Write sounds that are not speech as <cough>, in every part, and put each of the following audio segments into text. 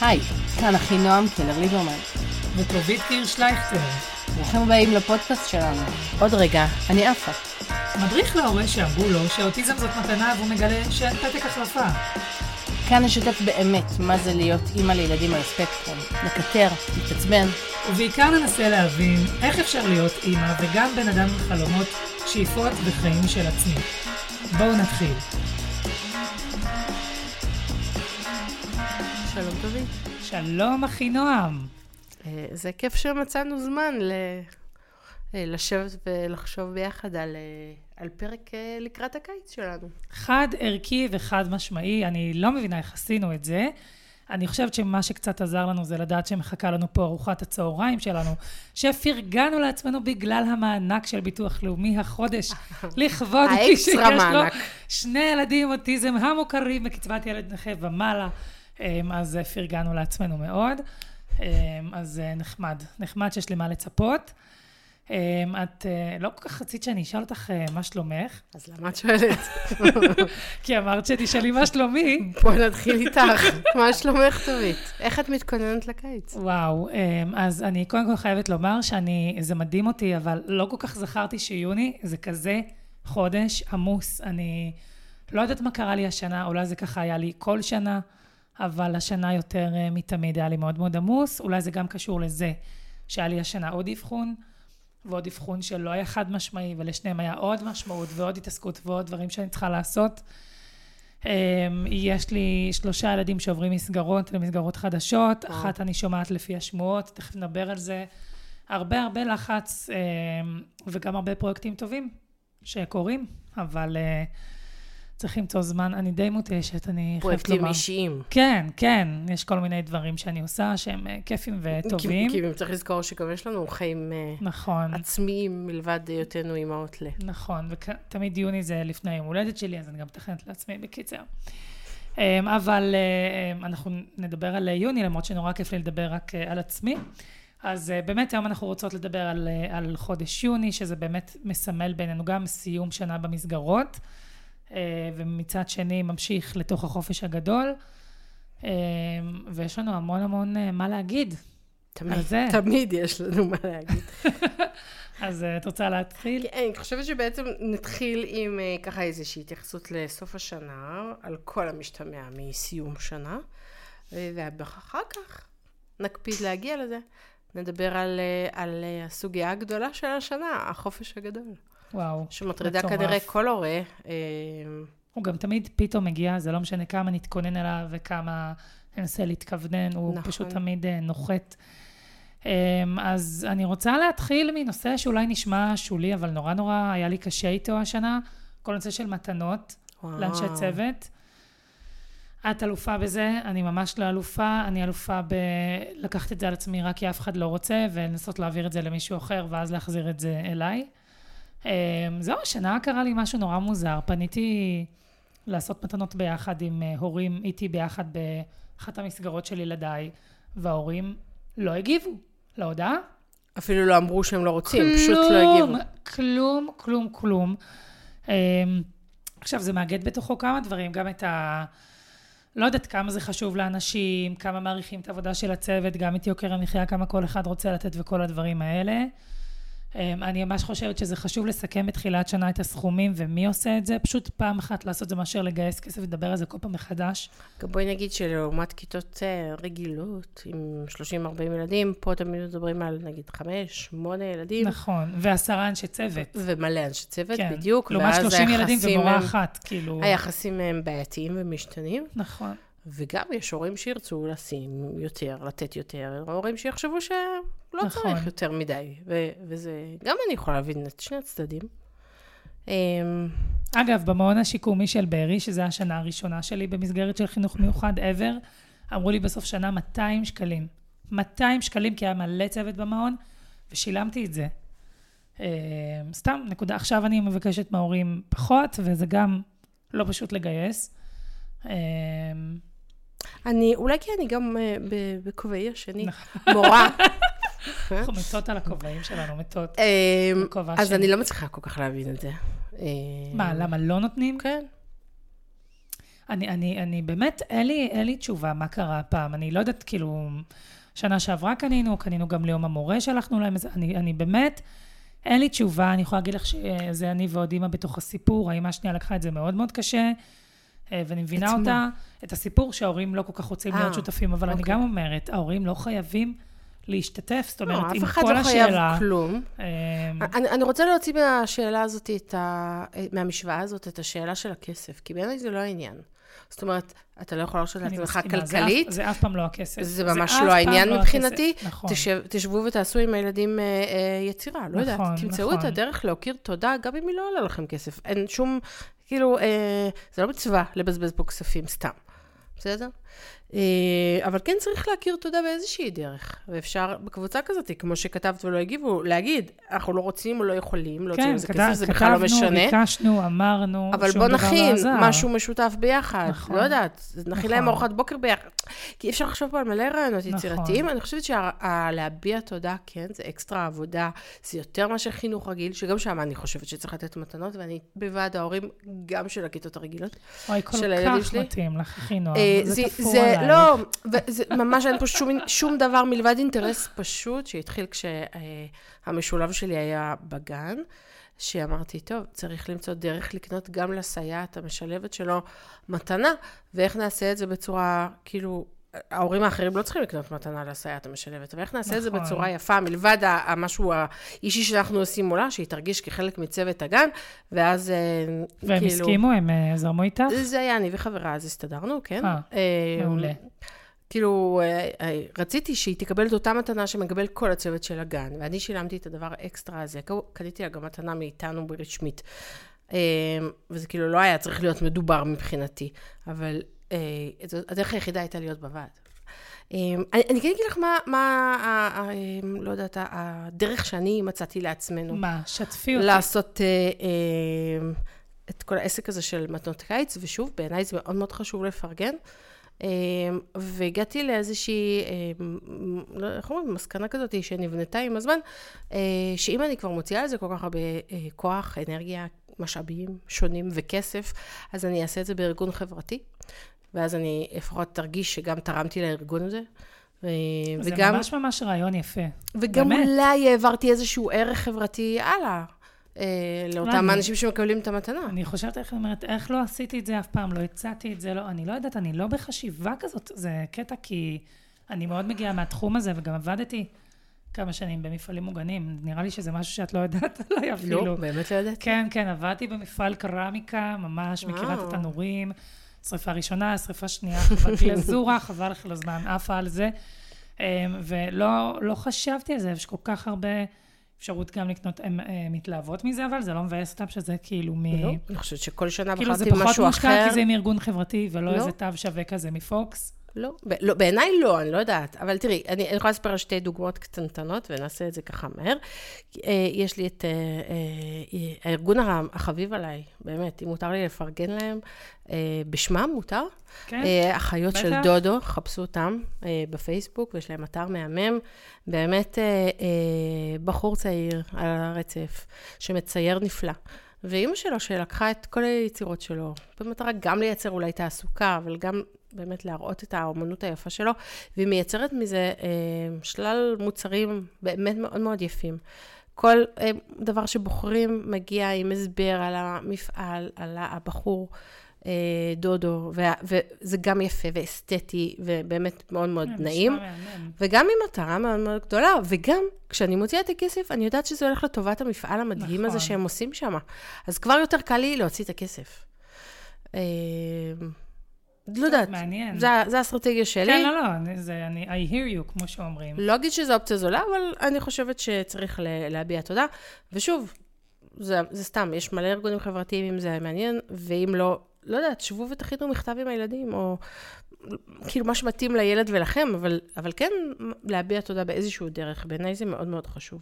היי, כאן אחי נועם קלר ליברמן. וטובית קירשלייכטר. ברוכים הבאים לפודקאסט שלנו. עוד רגע, אני עפה. מדריך להורה שאמרו לו שאוטיזם זאת מתנה והוא מגלה שאין פתק החלפה. כאן נשתף באמת מה זה להיות אימא לילדים על הספקטרום. לקטר, להתעצבן. ובעיקר ננסה להבין איך אפשר להיות אימא וגם בן אדם עם חלומות, שאיפות וחיים של עצמי. בואו נתחיל. שלום אחי נועם. אה, זה כיף שמצאנו זמן ל... אה, לשבת ולחשוב ביחד על, אה, על פרק לקראת הקיץ שלנו. חד ערכי וחד משמעי, אני לא מבינה איך עשינו את זה. אני חושבת שמה שקצת עזר לנו זה לדעת שמחכה לנו פה ארוחת הצהריים שלנו, שפרגנו לעצמנו בגלל המענק של ביטוח לאומי החודש, <laughs> לכבוד מי שיש לו שני ילדים עם אוטיזם המוכרים בקצבת ילד נכה ומעלה. אמ, אז פרגנו לעצמנו מאוד. אמ, אז אה, נחמד, נחמד שיש לי מה לצפות. אמ, את אה, לא כל כך רצית שאני אשאל אותך אה, מה שלומך. אז למה את שואלת? <laughs> כי אמרת שתשאלי מה שלומי. בואי נתחיל איתך. מה שלומך, טובית? איך את מתכוננת לקיץ? וואו, אז אני קודם כל חייבת לומר שאני, זה מדהים אותי, אבל לא כל כך זכרתי שיוני זה כזה חודש עמוס. אני לא יודעת מה קרה לי השנה, אולי זה ככה היה לי כל שנה. אבל השנה יותר uh, מתמיד היה לי מאוד מאוד עמוס. אולי זה גם קשור לזה שהיה לי השנה עוד אבחון, ועוד אבחון שלא היה חד משמעי, ולשניהם היה עוד משמעות ועוד התעסקות ועוד דברים שאני צריכה לעשות. Um, יש לי שלושה ילדים שעוברים מסגרות למסגרות חדשות, או. אחת אני שומעת לפי השמועות, תכף נדבר על זה. הרבה הרבה לחץ um, וגם הרבה פרויקטים טובים שקורים, אבל... צריך למצוא זמן, אני די מותשת, אני חייבת לומר. פרויקטים אישיים. כן, כן, יש כל מיני דברים שאני עושה שהם אה, כיפים וטובים. כי, כי צריך לזכור שגם יש לנו חיים אה, נכון. עצמיים מלבד היותנו אימהות ל... נכון, ותמיד יוני זה לפני היום הולדת שלי, אז אני גם מתכנת לעצמי בקיצר. אמ, אבל אמ, אנחנו נדבר על יוני, למרות שנורא כיף לי לדבר רק אה, על עצמי. אז באמת היום אנחנו רוצות לדבר על, על חודש יוני, שזה באמת מסמל בינינו גם סיום שנה במסגרות. אה, ומצד שני ממשיך לתוך החופש הגדול. אה, ויש לנו המון המון אה, מה להגיד. תמיד, תמיד יש לנו מה להגיד. <laughs> אז את רוצה להתחיל? כן, אני חושבת שבעצם נתחיל עם ככה איזושהי התייחסות לסוף השנה, על כל המשתמע מסיום שנה, ואחר כך נקפיד להגיע לזה. נדבר על, על הסוגיה הגדולה של השנה, החופש הגדול. וואו. שמטרידה כנראה כל הורה. אה, הוא גם תמיד פתאום מגיע, זה לא משנה כמה נתכונן אליו וכמה ננסה להתכוונן, הוא נכון. פשוט תמיד אה, נוחת. אה, אז אני רוצה להתחיל מנושא שאולי נשמע שולי, אבל נורא נורא היה לי קשה איתו השנה, כל נושא של מתנות וואו. לאנשי צוות. את אלופה בזה, אני ממש לא אלופה, אני אלופה בלקחת את זה על עצמי רק כי אף אחד לא רוצה, ולנסות להעביר את זה למישהו אחר, ואז להחזיר את זה אליי. אמ, זהו, השנה קרה לי משהו נורא מוזר. פניתי לעשות מתנות ביחד עם אה, הורים, איתי ביחד באחת המסגרות של ילדיי, וההורים לא הגיבו להודעה. אפילו לא אמרו שהם לא רוצים, כלום, פשוט לא הגיבו. כלום, כלום, כלום. אמ, עכשיו, זה מאגד בתוכו כמה דברים, גם את ה... לא יודעת כמה זה חשוב לאנשים, כמה מעריכים את העבודה של הצוות, גם את יוקר המחיה, כמה כל אחד רוצה לתת וכל הדברים האלה. אמ, אני ממש חושבת שזה חשוב לסכם בתחילת שנה את הסכומים ומי עושה את זה, פשוט פעם אחת לעשות את זה מאשר לגייס כסף ולדבר על זה כל פעם מחדש. גם בואי נגיד שלעומת כיתות אה, רגילות, עם 30-40 ילדים, פה תמיד מדברים על נגיד 5, 8 ילדים. נכון, ועשרה אנשי צוות. ומלא אנשי צוות, כן. בדיוק. לעומת 30 ילדים ומורה אחת, כאילו... היחסים הם בעייתיים ומשתנים. נכון. וגם יש הורים שירצו לשים יותר, לתת יותר, הורים שיחשבו שלא נכון. צריך יותר מדי. ו- וזה, גם אני יכולה להבין את שני הצדדים. אמ, אגב, במעון השיקומי של בארי, שזו השנה הראשונה שלי במסגרת של חינוך מיוחד ever, אמרו לי בסוף שנה 200 שקלים. 200 שקלים, כי היה מלא צוות במעון, ושילמתי את זה. אמ, סתם, נקודה. עכשיו אני מבקשת מההורים פחות, וזה גם לא פשוט לגייס. אני, אולי כי אני גם uh, בכובעי השני, נכון. מורה. <laughs> אנחנו מתות על הכובעים שלנו, מתות. אמ, אז אני לא מצליחה כל כך להבין את זה. מה, למה לא נותנים? כן. אני, אני, אני באמת, אין לי, אין לי תשובה מה קרה הפעם. אני לא יודעת, כאילו, שנה שעברה קנינו, קנינו גם ליום המורה, שלחנו להם אני, אני באמת, אין לי תשובה. אני יכולה להגיד לך שזה אני ועוד אימא בתוך הסיפור. האימא השנייה לקחה את זה מאוד מאוד קשה, אה, ואני מבינה את? אותה. את הסיפור שההורים לא כל כך רוצים אה, להיות שותפים, אבל אני אוקיי. גם אומרת, ההורים לא חייבים להשתתף. זאת לא, אומרת, אף עם אחד כל לא חייב השאלה... כלום. אה, אני, אני רוצה להוציא מהשאלה הזאת, את ה, מהמשוואה הזאת, את השאלה של הכסף, כי בעיניי זה לא העניין. זאת אומרת, אתה לא יכול להרשות אני לעצמך מסכימה, זה אף- כלכלית, זה אף פעם לא הכסף. זה ממש אף לא פעם העניין הכסף. מבחינתי. נכון. תשב, תשבו ותעשו עם הילדים אה, אה, יצירה, לא יודעת. נכון, תמצאו נכון. את הדרך להכיר תודה, גם אם היא לא עולה לכם כסף. אין שום, כאילו, אה, זה לא מצווה לבזבז פה כספים סתם, בסדר? אה, אבל כן צריך להכיר תודה באיזושהי דרך. ואפשר בקבוצה כזאת, כמו שכתבת ולא הגיבו, להגיד, אנחנו לא רוצים או לא יכולים להוציא כן, על זה כתב- כסף, זה בכלל לא משנה. כתבנו, ביקשנו, אמרנו, אבל בוא לא נכין. משהו משותף ביחד. נכון. לא יודעת, נכין נכון. להם ארוחת בוקר ביחד. כי אפשר לחשוב פה על מלא רעיונות נכון. יצירתיים. אני חושבת שלהביע תודה, כן, זה אקסטרה עבודה, זה יותר מאשר חינוך רגיל, שגם שם אני חושבת שצריך לתת מתנות, ואני בוועד ההורים גם של הכיתות הרגילות. אוי, כל כך שלי. מתאים לך, נועם. אה, זה תפור זה. לא, זה ממש אין פה שום, שום דבר מלבד אינטרס פשוט שהתחיל כשהמשולב שלי היה בגן, שאמרתי, טוב, צריך למצוא דרך לקנות גם לסייעת המשלבת שלו מתנה, ואיך נעשה את זה בצורה, כאילו, ההורים האחרים לא צריכים לקנות מתנה לסייעת המשלבת, אבל איך נעשה את זה נכון. בצורה יפה, מלבד המשהו האישי שאנחנו עושים מולה, שהיא תרגיש כחלק מצוות הגן, ואז אה, והם כאילו... הסכימו, הם אה, זרמו איתך? זה היה אני וחברה, אז הסתדרנו, כן. אה, אה, מעולה. כאילו, רציתי שהיא תקבל את אותה מתנה שמקבל כל הצוות של הגן, ואני שילמתי את הדבר האקסטרה הזה. קניתי לה גם מתנה מאיתנו ברשמית. וזה כאילו לא היה צריך להיות מדובר מבחינתי, אבל הדרך היחידה הייתה להיות בוועד. אה, אני, כן אגיד לך מה, מה אה, לא יודעת, הדרך שאני מצאתי לעצמנו. מה, שתפי אותי. לעשות אה, אה, את כל העסק הזה של מתנות קיץ, ושוב, בעיניי זה מאוד מאוד חשוב לפרגן. אה, והגעתי לאיזושהי, אה, לא, איך אומרים, מסקנה כזאת שנבנתה עם הזמן, אה, שאם אני כבר מוציאה על זה כל כך הרבה אה, כוח, אנרגיה, משאבים שונים וכסף, אז אני אעשה את זה בארגון חברתי, ואז אני לפחות תרגיש שגם תרמתי לארגון הזה. אה, זה וגם, ממש ממש רעיון יפה. וגם באמת. אולי העברתי איזשהו ערך חברתי הלאה, אה, לאותם אני- אנשים שמקבלים את המתנה. אני חושבת איך אומרת, איך לא עשיתי את זה אף פעם, לא הצעתי את זה, לא, אני לא יודעת, אני לא בחשיבה כזאת, זה קטע כי אני מאוד מגיעה מהתחום הזה, וגם עבדתי כמה שנים במפעלים מוגנים. נראה לי שזה משהו שאת לא יודעת <laughs> עליי אפילו. לא, באמת לא ידעתי. כן, כן, עבדתי במפעל קרמיקה, ממש מכירה את. התנורים. שריפה ראשונה, שריפה שנייה, חוות גלזורה, חבל לך על הזמן, עפה על זה. אמ, ולא לא חשבתי על זה, יש כל כך הרבה אפשרות גם לקנות, הן אה, מתלהבות מזה, אבל זה לא מבאס אותם שזה כאילו מ... לא, אני חושבת שכל שנה כאילו זה בחרתי פחות משהו מושקע, אחר. כי זה עם ארגון חברתי, ולא לא. איזה תו שווה כזה מפוקס. לא, ב- לא, בעיניי לא, אני לא יודעת. אבל תראי, אני, אני יכולה לספר על שתי דוגמאות קטנטנות, ונעשה את זה ככה מהר. אה, יש לי את אה, אה, הארגון החביב עליי, באמת, אם מותר לי לפרגן להם, בשמם מותר? כן? אחיות של. דודו, חפשו אותם בפייסבוק, ויש להם אתר מהמם. באמת בחור צעיר על הרצף, שמצייר נפלא. ואימא שלו, שלקחה את כל היצירות שלו, במטרה גם לייצר אולי תעסוקה, אבל גם באמת להראות את האומנות היפה שלו, והיא מייצרת מזה אה, שלל מוצרים באמת מאוד מאוד יפים. כל אה, דבר שבוחרים מגיע עם הסבר על המפעל, על הבחור. אה, דודו, וה- וזה גם יפה ואסתטי, ובאמת מאוד מאוד כן, נעים. וגם עם מטרה מאוד מאוד גדולה, וגם כשאני מוציאה את הכסף, אני יודעת שזה הולך לטובת המפעל המדהים הזה נכון. שהם עושים שם. אז כבר יותר קל לי להוציא את הכסף. אה, לא יודעת, מעניין. זה, זה האסטרטגיה שלי. כן, לא, לא, אני- זה, אני, I hear you, כמו שאומרים. לא אגיד שזו אופציה זולה, אבל אני חושבת שצריך ל- להביע תודה. ושוב, זה, זה סתם, יש מלא ארגונים חברתיים אם זה מעניין, ואם לא, לא יודעת, שבו ותכינו מכתב עם הילדים, או כאילו מה שמתאים לילד ולכם, אבל, אבל כן להביע תודה באיזשהו דרך. בעיניי זה מאוד מאוד חשוב.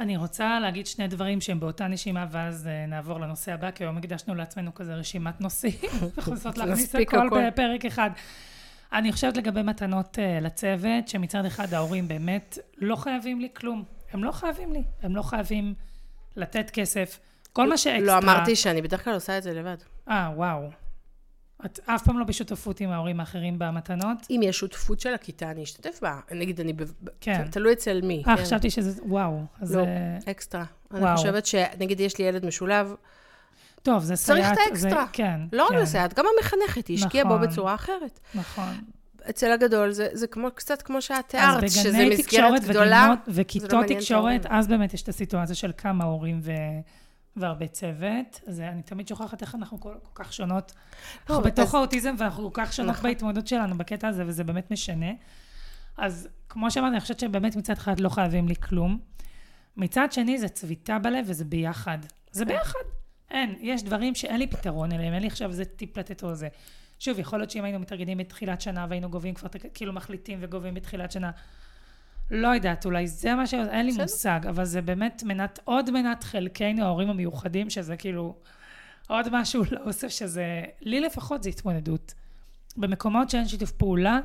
אני רוצה להגיד שני דברים שהם באותה נשימה, ואז אה, נעבור לנושא הבא, כי היום הקדשנו לעצמנו כזה רשימת נושאים, <laughs> רוצות <laughs> להכניס הכל הכל. בפרק אחד. אני חושבת לגבי מתנות אה, לצוות, שמצד אחד ההורים באמת לא חייבים לי כלום. הם לא חייבים לי, הם לא חייבים לתת כסף. כל מה שאקסטרה... לא אמרתי שאני בדרך כלל עושה את זה לבד. אה, וואו. את אף פעם לא בשותפות עם ההורים האחרים במתנות? אם יש שותפות של הכיתה, אני אשתתף בה. נגיד, אני... ב- כן. תלוי אצל מי. אה, כן. חשבתי שזה, וואו. אז לא, אה, אקסטרה. וואו. אני חושבת שנגיד יש לי ילד משולב, טוב, זה צריך סייעת. את האקסטרה. זה, כן. לא רק כן, לסייעת, גם המחנכת, היא השקיעה בו נכון. בצורה אחרת. נכון. אצל הגדול זה, זה כמו, קצת כמו שאת אז תיארת, שזה בגני מסגרת תקשורת גדולה. וגנות- זה לא וכיתות תקשורת. אז באמת יש את הסיטואציה של כמה הורים ו... והרבה צוות. אז אני תמיד שוכחת איך אנחנו כל, כל כך שונות. לא, אנחנו בתוך אז- האוטיזם ואנחנו כל כך שונות נכון. בהתמודדות שלנו בקטע הזה, וזה באמת משנה. אז כמו שאמרתי, אני חושבת שבאמת מצד אחד לא חייבים לי כלום. מצד שני, זה צביטה בלב וזה ביחד. זה ביחד. אין, יש דברים שאין לי פתרון אליהם, אין לי עכשיו איזה טיפ לתת או זה. שוב, יכול להיות שאם היינו מתארגנים בתחילת שנה והיינו גובים כבר, כאילו מחליטים וגובים בתחילת שנה, לא יודעת, אולי זה מה ש... אין לי. מושג, אבל זה באמת מנת, עוד מנת חלקנו, ההורים המיוחדים, שזה כאילו עוד משהו לאוסף שזה, לי לפחות זה התמודדות. במקומות שאין שיתוף פעולה,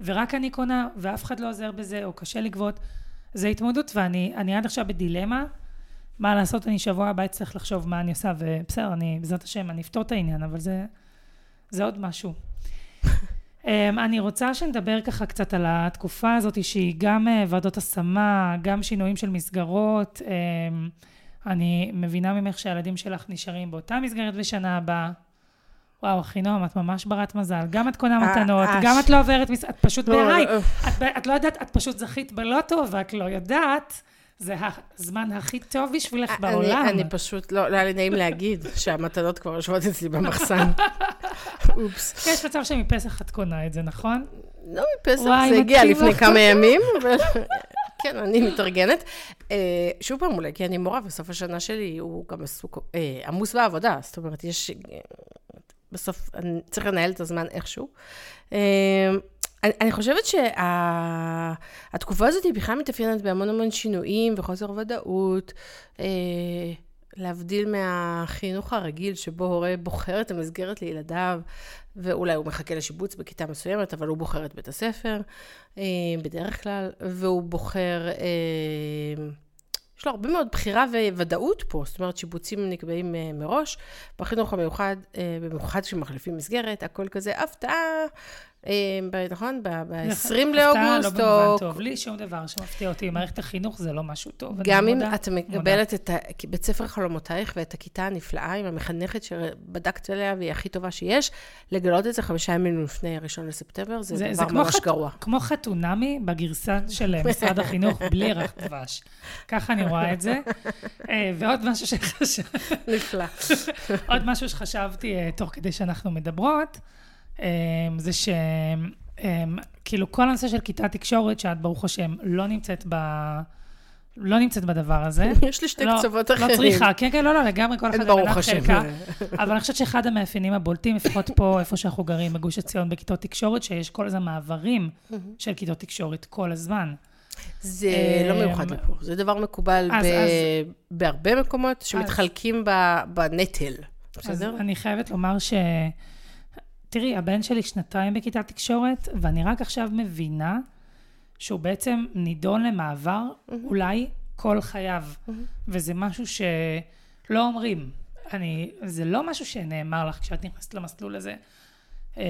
ורק אני קונה, ואף אחד לא עוזר בזה, או קשה לגבות, זה התמודדות, ואני אני עד עכשיו בדילמה. מה לעשות, אני שבוע הבא אצטרך לחשוב מה אני עושה, ובסדר, אני, בעזרת השם, אני אפתור את העניין, אבל זה, זה עוד משהו. אמ, אני רוצה שנדבר ככה קצת על התקופה הזאת, שהיא גם אה, ועדות השמה, גם שינויים של מסגרות. אמ, אני מבינה ממך שהילדים שלך נשארים באותה מסגרת בשנה הבאה. וואו, אחינועם, את ממש ברת מזל. גם את קונה אה, מתנות, אה, גם את לא עוברת, מס- את פשוט לא, בהיי. לא, את לא יודעת, את פשוט זכית בלוטו, ואת לא יודעת, זה הזמן הכי טוב בשבילך בעולם. אני, אני פשוט, לא, לא היה לי נעים להגיד שהמתנות כבר יושבות אצלי במחסן. <laughs> אופס. יש מצב שמפסח את קונה את זה, נכון? לא מפסח, וואי, זה הגיע לפני. כמה ימים, אבל כן, אני מתארגנת. אה, שוב פעם, אולי כי אני מורה, וסוף השנה שלי הוא גם עסוק, אה, עמוס בעבודה, זאת אומרת, יש... אה, בסוף אני צריך לנהל את הזמן איכשהו. אני, אני חושבת שהתקופה הזאת היא בכלל מתאפיינת בהמון המון שינויים וחוסר ודאות. אה, להבדיל מהחינוך הרגיל, שבו הורה בוחר את המסגרת לילדיו, ואולי הוא מחכה לשיבוץ בכיתה מסוימת, אבל הוא בוחר את בית הספר, אה, בדרך כלל, והוא בוחר, אה, יש לו הרבה מאוד בחירה וודאות פה, זאת אומרת, שיבוצים נקבעים אה, מראש. בחינוך המיוחד, במיוחד כשמחליפים מסגרת, הכל כזה הפתעה, נכון? ב-20 הפתעה <laughs> לאוגוסט, לא או במובן טוב, לי שום דבר שמפתיע אותי. מערכת החינוך זה לא משהו טוב. גם אם את מקבלת את בית ספר חלומותייך ואת הכיתה הנפלאה עם המחנכת שבדקת עליה והיא הכי טובה שיש, לגלות את זה חמישה ימים לפני הראשון לספטמבר, זה, זה, דבר זה ממש גרוע. כמו חתונמי בגרסה של אה, משרד החינוך, <laughs> בלי ירח דבש. ככה אני רואה את זה. אה, ועוד משהו, שחשב, נפלא. <laughs> עוד משהו שחשבתי אה, תוך כדי שאנחנו מדברות, אה, זה ש... אה, כאילו כל הנושא של כיתת תקשורת, שאת ברוך השם לא נמצאת ב... לא נמצאת בדבר הזה. <laughs> יש לי שתי לא, קצוות לא אחרים. צריכה, כן, כן, לא, לא, לגמרי כל אחד ברוך השם. חלקה. אבל אני חושבת שאחד המאפיינים הבולטים, לפחות פה, איפה שאנחנו גרים, בגוש עציון, בכיתות תקשורת, שיש כל הזמן מעברים של כיתות תקשורת כל הזמן. זה אה, לא מיוחד לפה, זה דבר מקובל אז- ב- אז- בהרבה מקומות שמתחלקים ב- בנטל, אז בסדר? אני חייבת לומר ש... תראי, הבן שלי שנתיים בכיתת תקשורת, ואני רק עכשיו מבינה שהוא בעצם נידון למעבר, אולי כל חייו. וזה משהו שלא אומרים. אני, זה לא משהו שנאמר לך כשאת נכנסת למסלול הזה. אה,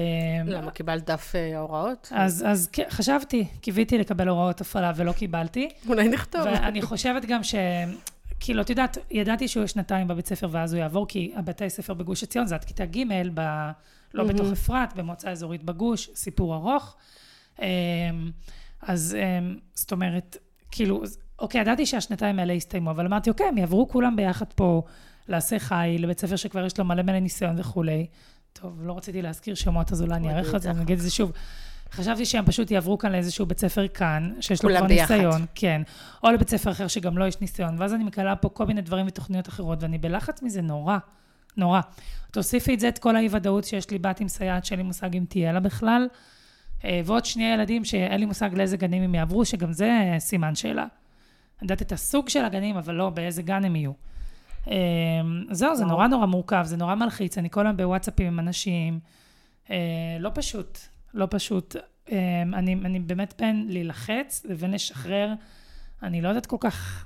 למה, קיבלת דף אה, הוראות? אז, אז חשבתי, קיוויתי לקבל הוראות הפעלה ולא קיבלתי. אולי נכתוב. ואני חושבת גם ש... כאילו, את יודעת, ידעתי שהוא יהיה שנתיים בבית ספר ואז הוא יעבור, כי הבתי ספר בגוש עציון זה עד כיתה ג', ב... לא בתוך אפרת, במועצה אזורית בגוש, סיפור ארוך. אמ, אז אמ, זאת אומרת, כאילו, אוקיי, ידעתי שהשנתיים האלה יסתיימו, אבל אמרתי, אוקיי, הם יעברו כולם ביחד פה, לעשה חי, לבית ספר שכבר יש לו מלא מלא ניסיון וכולי. טוב, לא רציתי להזכיר שמות, אז אולי אני אערך את זה. אני אגיד את זה שוב. חשבתי שהם פשוט יעברו כאן לאיזשהו בית ספר כאן, שיש לו כבר ביחד. ניסיון, כן, או לבית ספר אחר שגם לו יש ניסיון, ואז אני מקלה פה כל מיני דברים ותוכניות אחרות, ואני בלחץ מזה נורא, נורא. תוסיפי את זה, את כל האי-ודאות שיש לי בת עם סייעת, שאין לי מושג אם תהיה לה בכלל, אה, ועוד שני ילדים שאין לי מושג לאיזה גנים הם יעברו, שגם זה אה, סימן שאלה. אני יודעת את הסוג של הגנים, אבל לא באיזה גן הם יהיו. אה, זהו, זה. נורא נורא מורכב, זה נורא מלחיץ, אני כל היום בוואטסאפים עם אנשים, לא פשוט, לא פשוט. אני, אני באמת בין להילחץ לבין לשחרר, אני לא יודעת כל כך...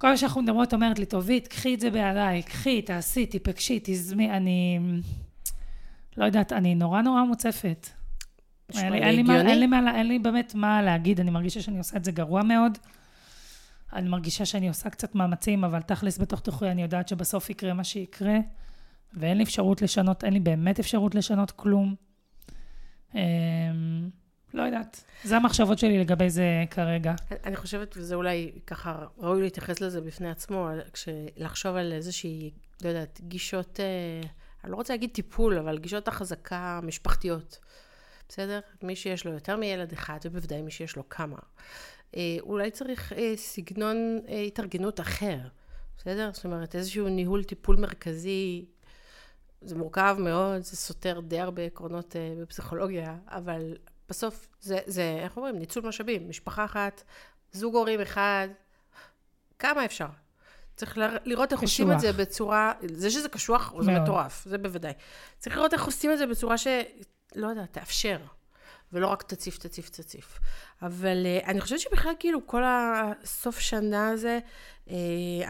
כל מה שאנחנו מדברות, אומרת לי, טובית, קחי את זה בידיי, קחי, תעשי, תיפגשי, תזמי, אני... לא יודעת, אני נורא נורא מוצפת. אין לי, אין, לי מה. אין, לי מה, אין לי באמת מה להגיד, אני מרגישה שאני עושה את זה גרוע מאוד. אני מרגישה שאני עושה קצת מאמצים, אבל תכלס בתוך תוכי אני יודעת שבסוף יקרה מה שיקרה, ואין לי אפשרות לשנות, אין לי באמת אפשרות לשנות כלום. לא יודעת. זה המחשבות שלי לגבי זה כרגע. אני חושבת, וזה אולי ככה ראוי להתייחס לזה בפני עצמו, לחשוב על איזושהי, לא יודעת, גישות, אה, אני לא רוצה להגיד טיפול, אבל גישות החזקה משפחתיות. בסדר? מי שיש לו יותר מילד אחד, ובוודאי מי שיש לו כמה. אה, אולי צריך אה, סגנון אה, התארגנות אחר, בסדר? זאת אומרת, איזשהו ניהול טיפול מרכזי, זה מורכב מאוד, זה סותר די הרבה עקרונות אה, בפסיכולוגיה, אבל בסוף זה, זה, איך אומרים, ניצול משאבים. משפחה אחת, זוג הורים אחד, כמה אפשר? צריך לראות איך עושים את. זה בצורה, זה שזה קשוח, זה. מטורף, זה בוודאי. צריך לראות איך עושים את זה בצורה ש... לא יודעת, תאפשר. ולא רק תציף, תציף, תציף. אבל uh, אני חושבת שבכלל, כאילו, כל הסוף שנה הזה, uh,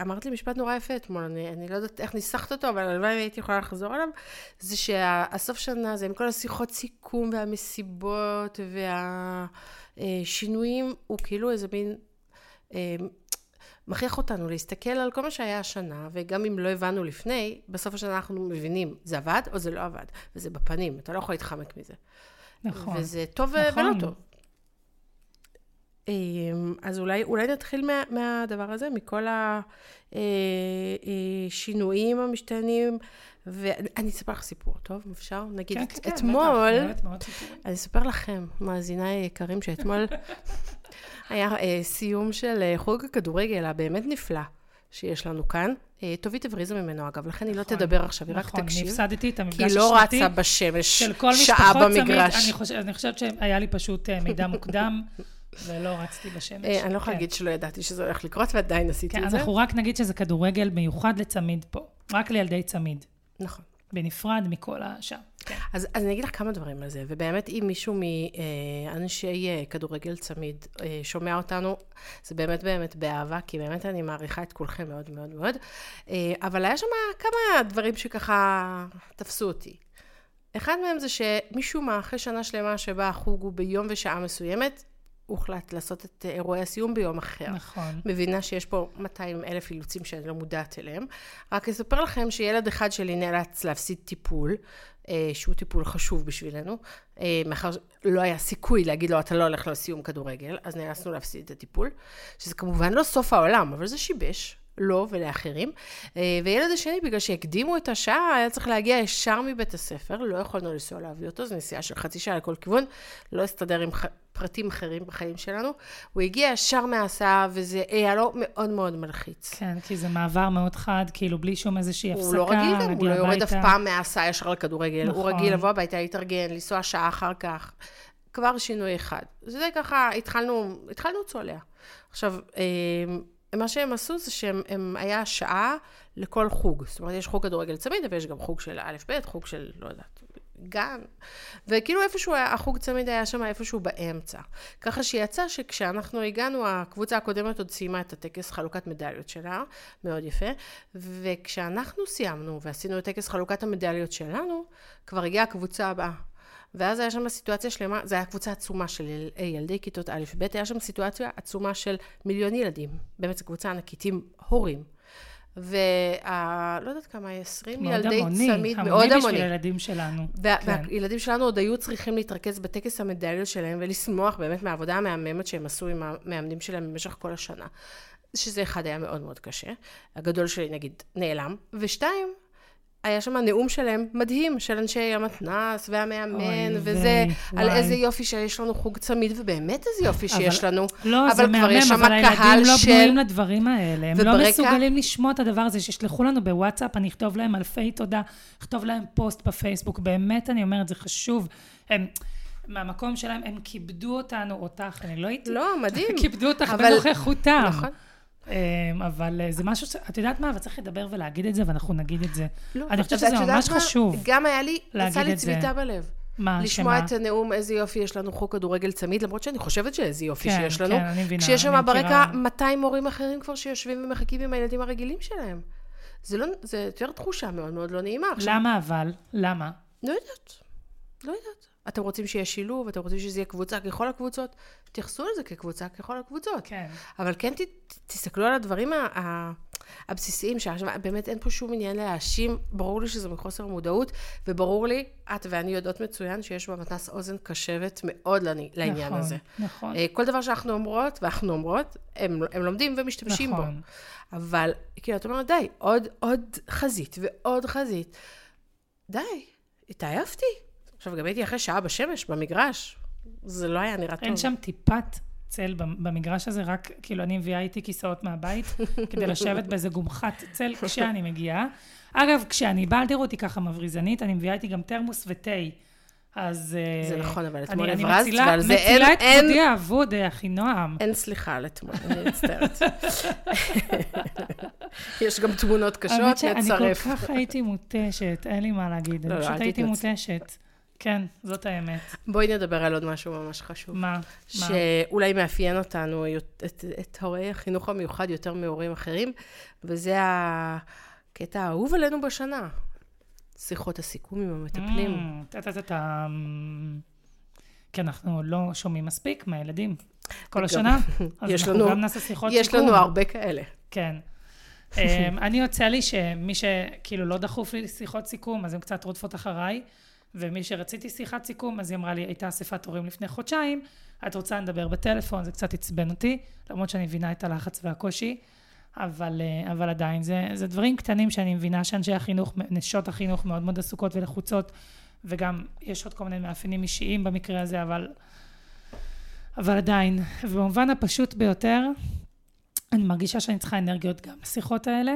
אמרת לי משפט נורא יפה אתמול, אני, אני לא יודעת איך ניסחת אותו, אבל הלוואי והייתי יכולה לחזור עליו, זה שהסוף שנה הזה, עם כל השיחות סיכום והמסיבות והשינויים, הוא כאילו איזה מין... uh, מכריח אותנו להסתכל על כל מה שהיה השנה, וגם אם לא הבנו לפני, בסוף השנה אנחנו מבינים, זה עבד או זה לא עבד, וזה בפנים, אתה לא יכול להתחמק מזה. נכון. וזה טוב נכון. ולא טוב. אמ, אז אולי, אולי נתחיל מה, מהדבר הזה, מכל השינויים המשתנים, ואני אספר לך סיפור, טוב? אפשר? נגיד, כן, כן, כן, אתמול, בטח, סיפורים. אני אספר לכם, מאזיניי היקרים, שאתמול <laughs> היה אה, סיום של אה, חוג הכדורגל הבאמת נפלא שיש לנו כאן. אה, טובית הבריזה ממנו, אגב, לכן היא לא נכון, תדבר עכשיו, היא רק נכון, תקשיב. אני הפסדתי את כי המפגש היא השנתי. לא רצה בשמש של כל שעה במגרש. אני, חושב, אני חושבת שהיה לי פשוט אה, מידע מוקדם, ולא רצתי בשמש. אה, אני לא יכולה כן. להגיד שלא ידעתי שזה הולך לקרות, ועדיין עשיתי כן, את זה. אנחנו רק נגיד שזה כדורגל מיוחד לצמיד פה, רק לילדי צמיד, נכון. בנפרד מכל השאר. כן. אז, אז אני אגיד לך כמה דברים על זה, ובאמת אם מישהו מאנשי אה, כדורגל צמיד אה, שומע אותנו, זה באמת באמת באהבה, כי באמת אני מעריכה את כולכם מאוד מאוד מאוד, אה, אבל היה שם כמה דברים שככה תפסו אותי. אחד מהם זה שמשום מה, אחרי שנה שלמה שבה החוג הוא ביום ושעה מסוימת, הוחלט לעשות את אה, אירועי הסיום ביום אחר. נכון. מבינה שיש פה 200 אלף אילוצים שאני לא מודעת אליהם. רק אספר לכם שילד אחד שלי נאלץ להפסיד טיפול, אה, שהוא טיפול חשוב בשבילנו, אה, מאחר שלא היה סיכוי להגיד לו, אתה לא הולך לסיום כדורגל, אז נאלצנו להפסיד את הטיפול, שזה כמובן לא סוף העולם, אבל זה שיבש. לו ולאחרים. אה, וילד השני, בגלל שהקדימו את השעה, היה צריך להגיע ישר מבית הספר, לא יכולנו לנסוע להביא אותו, זו נסיעה של חצי שעה לכל כיוון, לא הסתדר עם ח... פרטים אחרים בחיים שלנו. הוא הגיע ישר מההסעה, וזה היה לו מאוד מאוד מלחיץ. כן, כי זה מעבר מאוד חד, כאילו בלי שום איזושהי הפסקה, הוא לא רגיל גם, הוא לא יורד אף. פעם מההסעה ישר לכדורגל. הוא נכון. רגיל לבוא הביתה, להתארגן, לנסוע שעה אחר כך. כבר שינוי אחד. זה ככה, התחלנו, התחלנו צולע. עכשיו, אה, מה שהם עשו זה שהם, הם, היה שעה לכל חוג. זאת אומרת, יש חוג כדורגל צמיד, אבל יש גם חוג של א', ב', חוג של, לא יודעת, גן. וכאילו איפשהו, היה- החוג צמיד היה שם איפשהו באמצע. ככה שיצא שכשאנחנו הגענו, הקבוצה הקודמת עוד סיימה את הטקס חלוקת מדליות שלה, מאוד יפה, וכשאנחנו סיימנו ועשינו את טקס חלוקת המדליות שלנו, כבר הגיעה הקבוצה הבאה. ואז היה שם סיטואציה שלמה, זו הייתה קבוצה עצומה של אה, ילדי כיתות א', ב', היה שם סיטואציה עצומה של מיליון ילדים. באמת, זו קבוצה ענקית עם הורים. וה... לא יודעת כמה, 20 מאוד ילדי המוני, צמיד, מאוד המוני המוני. בשביל הילדים שלנו. וה- כן. והילדים שלנו עוד היו צריכים להתרכז בטקס המדליות שלהם ולשמוח באמת מהעבודה המהממת שהם עשו עם המאמנים שלהם במשך כל השנה. שזה אחד היה מאוד מאוד קשה. הגדול שלי נגיד נעלם. ושתיים, היה שם נאום שלהם מדהים, של אנשי המתנ"ס והמאמן, אוי, וזה, וואי, על. איזה יופי שיש לנו חוג צמיד, ובאמת איזה יופי שיש לנו. לא, אבל זה מהמם, אבל הילדים לא של- בנויים לדברים האלה. הם לא וברקע- מסוגלים לשמוע את הדבר הזה, שישלחו לנו בוואטסאפ, אני אכתוב להם אלפי תודה, אכתוב להם פוסט בפייסבוק, באמת אני אומרת, זה חשוב. הם, מהמקום שלהם, הם כיבדו אותנו, אותך, אני לא הייתי... לא, מדהים. <laughs> כיבדו אותך אבל- בנוכחותם. נכון. אמ, אבל אה, זה משהו ש... את יודעת מה? אבל צריך לדבר ולהגיד את זה, ואנחנו נגיד את זה. לא, אני חושבת שזה ממש מה? חשוב. גם היה לי, עשה לי. צביטה בלב. מה, לשמוע שמה? את הנאום, איזה יופי יש לנו חוק כדורגל צמיד, למרות שאני חושבת שאיזה יופי כן, שיש לנו. כן, אני מבינה, כשיש שם ברקע מכירה. 200 מורים אחרים כבר שיושבים ומחכים עם הילדים הרגילים שלהם. זה לא, זה יותר תחושה מאוד מאוד לא נעימה. עכשיו, למה אבל? למה? לא יודעת. לא יודעת. אתם רוצים שיהיה שילוב, אתם רוצים שזה יהיה קבוצה ככל הקבוצות, תתייחסו לזה כקבוצה ככל הקבוצות. כן. אבל כן ת, תסתכלו על הדברים ה, ה, הבסיסיים, שעכשיו באמת אין פה שום עניין להאשים, ברור לי שזה מחוסר מודעות, וברור לי, את ואני יודעות מצוין, שיש במתנ"ס אוזן קשבת מאוד לעניין נכון, הזה. נכון. אה, כל דבר שאנחנו אומרות, ואנחנו אומרות, הם, הם לומדים ומשתמשים נכון. בו. אבל, כאילו, את אומרת, די, עוד, עוד חזית ועוד חזית. די, התעייפתי. עכשיו, גם הייתי אחרי שעה בשמש, במגרש. זה לא היה נראה טוב. אין שם טיפת צל במגרש הזה, רק כאילו אני מביאה איתי כיסאות מהבית, <laughs> כדי לשבת באיזה גומחת צל כשאני מגיעה. אגב, כשאני באה, תראו אותי ככה מבריזנית, אני מביאה איתי גם תרמוס ותה. אז... זה אה, נכון, אבל אני- אתמול אני הברזת, ועל זה אין- מצילה את כבודי האבוד, אה, אחינועם. אין סליחה על אתמול, אני מצטערת. <laughs> יש גם תמונות קשות, האמת שאני כל נצרף. כך הייתי מותשת, אין לי מה להגיד. לא, אני לא, פשוט אל הייתי. מותשת. כן, זאת האמת. בואי נדבר על עוד משהו ממש חשוב. מה? שאולי מאפיין אותנו, את, את, את הורי החינוך המיוחד יותר מהורים אחרים, וזה הקטע האהוב עלינו בשנה. שיחות הסיכום עם המטפלים. Mm. כי אנחנו לא שומעים מספיק מהילדים כל השנה, אז <laughs> יש אנחנו לנו- גם נעשה שיחות יש סיכום. לנו הרבה כאלה. כן. <laughs> אמ, אני יוצא לי שמי שכאילו לא דחוף לי שיחות סיכום, אז הן קצת רודפות אחריי, ומי שרציתי שיחת סיכום, אז היא אמרה לי, הייתה אספת הורים לפני חודשיים, את רוצה לדבר בטלפון, זה קצת עצבן אותי, למרות שאני מבינה את הלחץ והקושי, אבל, אה, אבל עדיין, זה, זה דברים קטנים שאני מבינה שאנשי החינוך, נשות החינוך מאוד מאוד עסוקות ולחוצות, וגם יש עוד כל מיני מאפיינים אישיים במקרה הזה, אבל, אבל עדיין, ובמובן הפשוט ביותר, אני מרגישה שאני צריכה אנרגיות גם לשיחות האלה.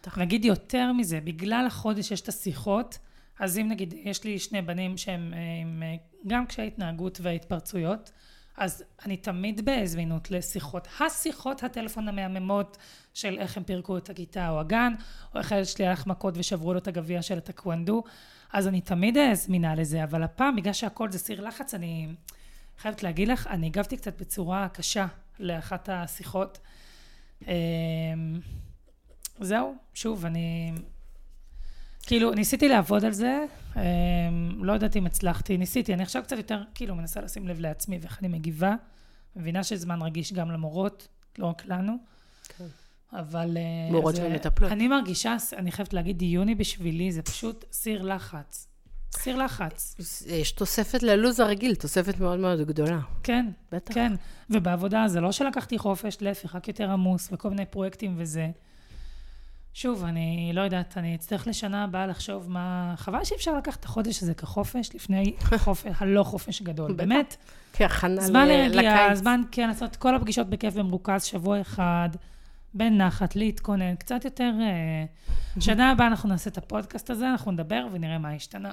בטח. נגיד יותר מזה, בגלל החודש יש את השיחות, אז אם נגיד יש לי שני בנים שהם עם גם קשיי התנהגות והתפרצויות, אז אני תמיד בזמינות לשיחות. השיחות הטלפון המהממות של איך הם פירקו את הכיתה או הגן, או איך הילד שלי הלך מכות ושברו לו את הגביע של הטקוונדו, אז אני תמיד זמינה לזה, אבל הפעם, בגלל שהכל זה סיר לחץ, אני חייבת להגיד לך, אני הגבתי קצת בצורה קשה לאחת השיחות. אמ, זהו, שוב, אני... כאילו, ניסיתי לעבוד על זה, אמ, לא יודעת אם הצלחתי, ניסיתי, אני עכשיו קצת יותר, כאילו, מנסה לשים לב לעצמי ואיך אני מגיבה. מבינה שזמן רגיש גם למורות, לא רק לנו. כן. אבל... אה, מורות ומטפלות. אני מרגישה, אני חייבת להגיד, יוני בשבילי זה פשוט סיר לחץ. סיר לחץ. יש תוספת ללו"ז הרגיל, תוספת מאוד מאוד גדולה. כן, בטח. כן. ובעבודה זה לא שלקחתי חופש, להפך, רק יותר עמוס, וכל מיני פרויקטים וזה. שוב, אני לא יודעת, אני אצטרך לשנה הבאה לחשוב מה... חבל שאי אפשר לקחת את החודש הזה כחופש לפני <laughs> חופש, הלא חופש גדול. באמת, כהכנה זמן להרגיע. זמן, כן, לעשות כל הפגישות בכיף במרוכז, שבוע אחד, בנחת, להתכונן, קצת יותר... אה, שנה הבאה אנחנו נעשה את הפודקאסט הזה, אנחנו נדבר ונראה מה השתנה.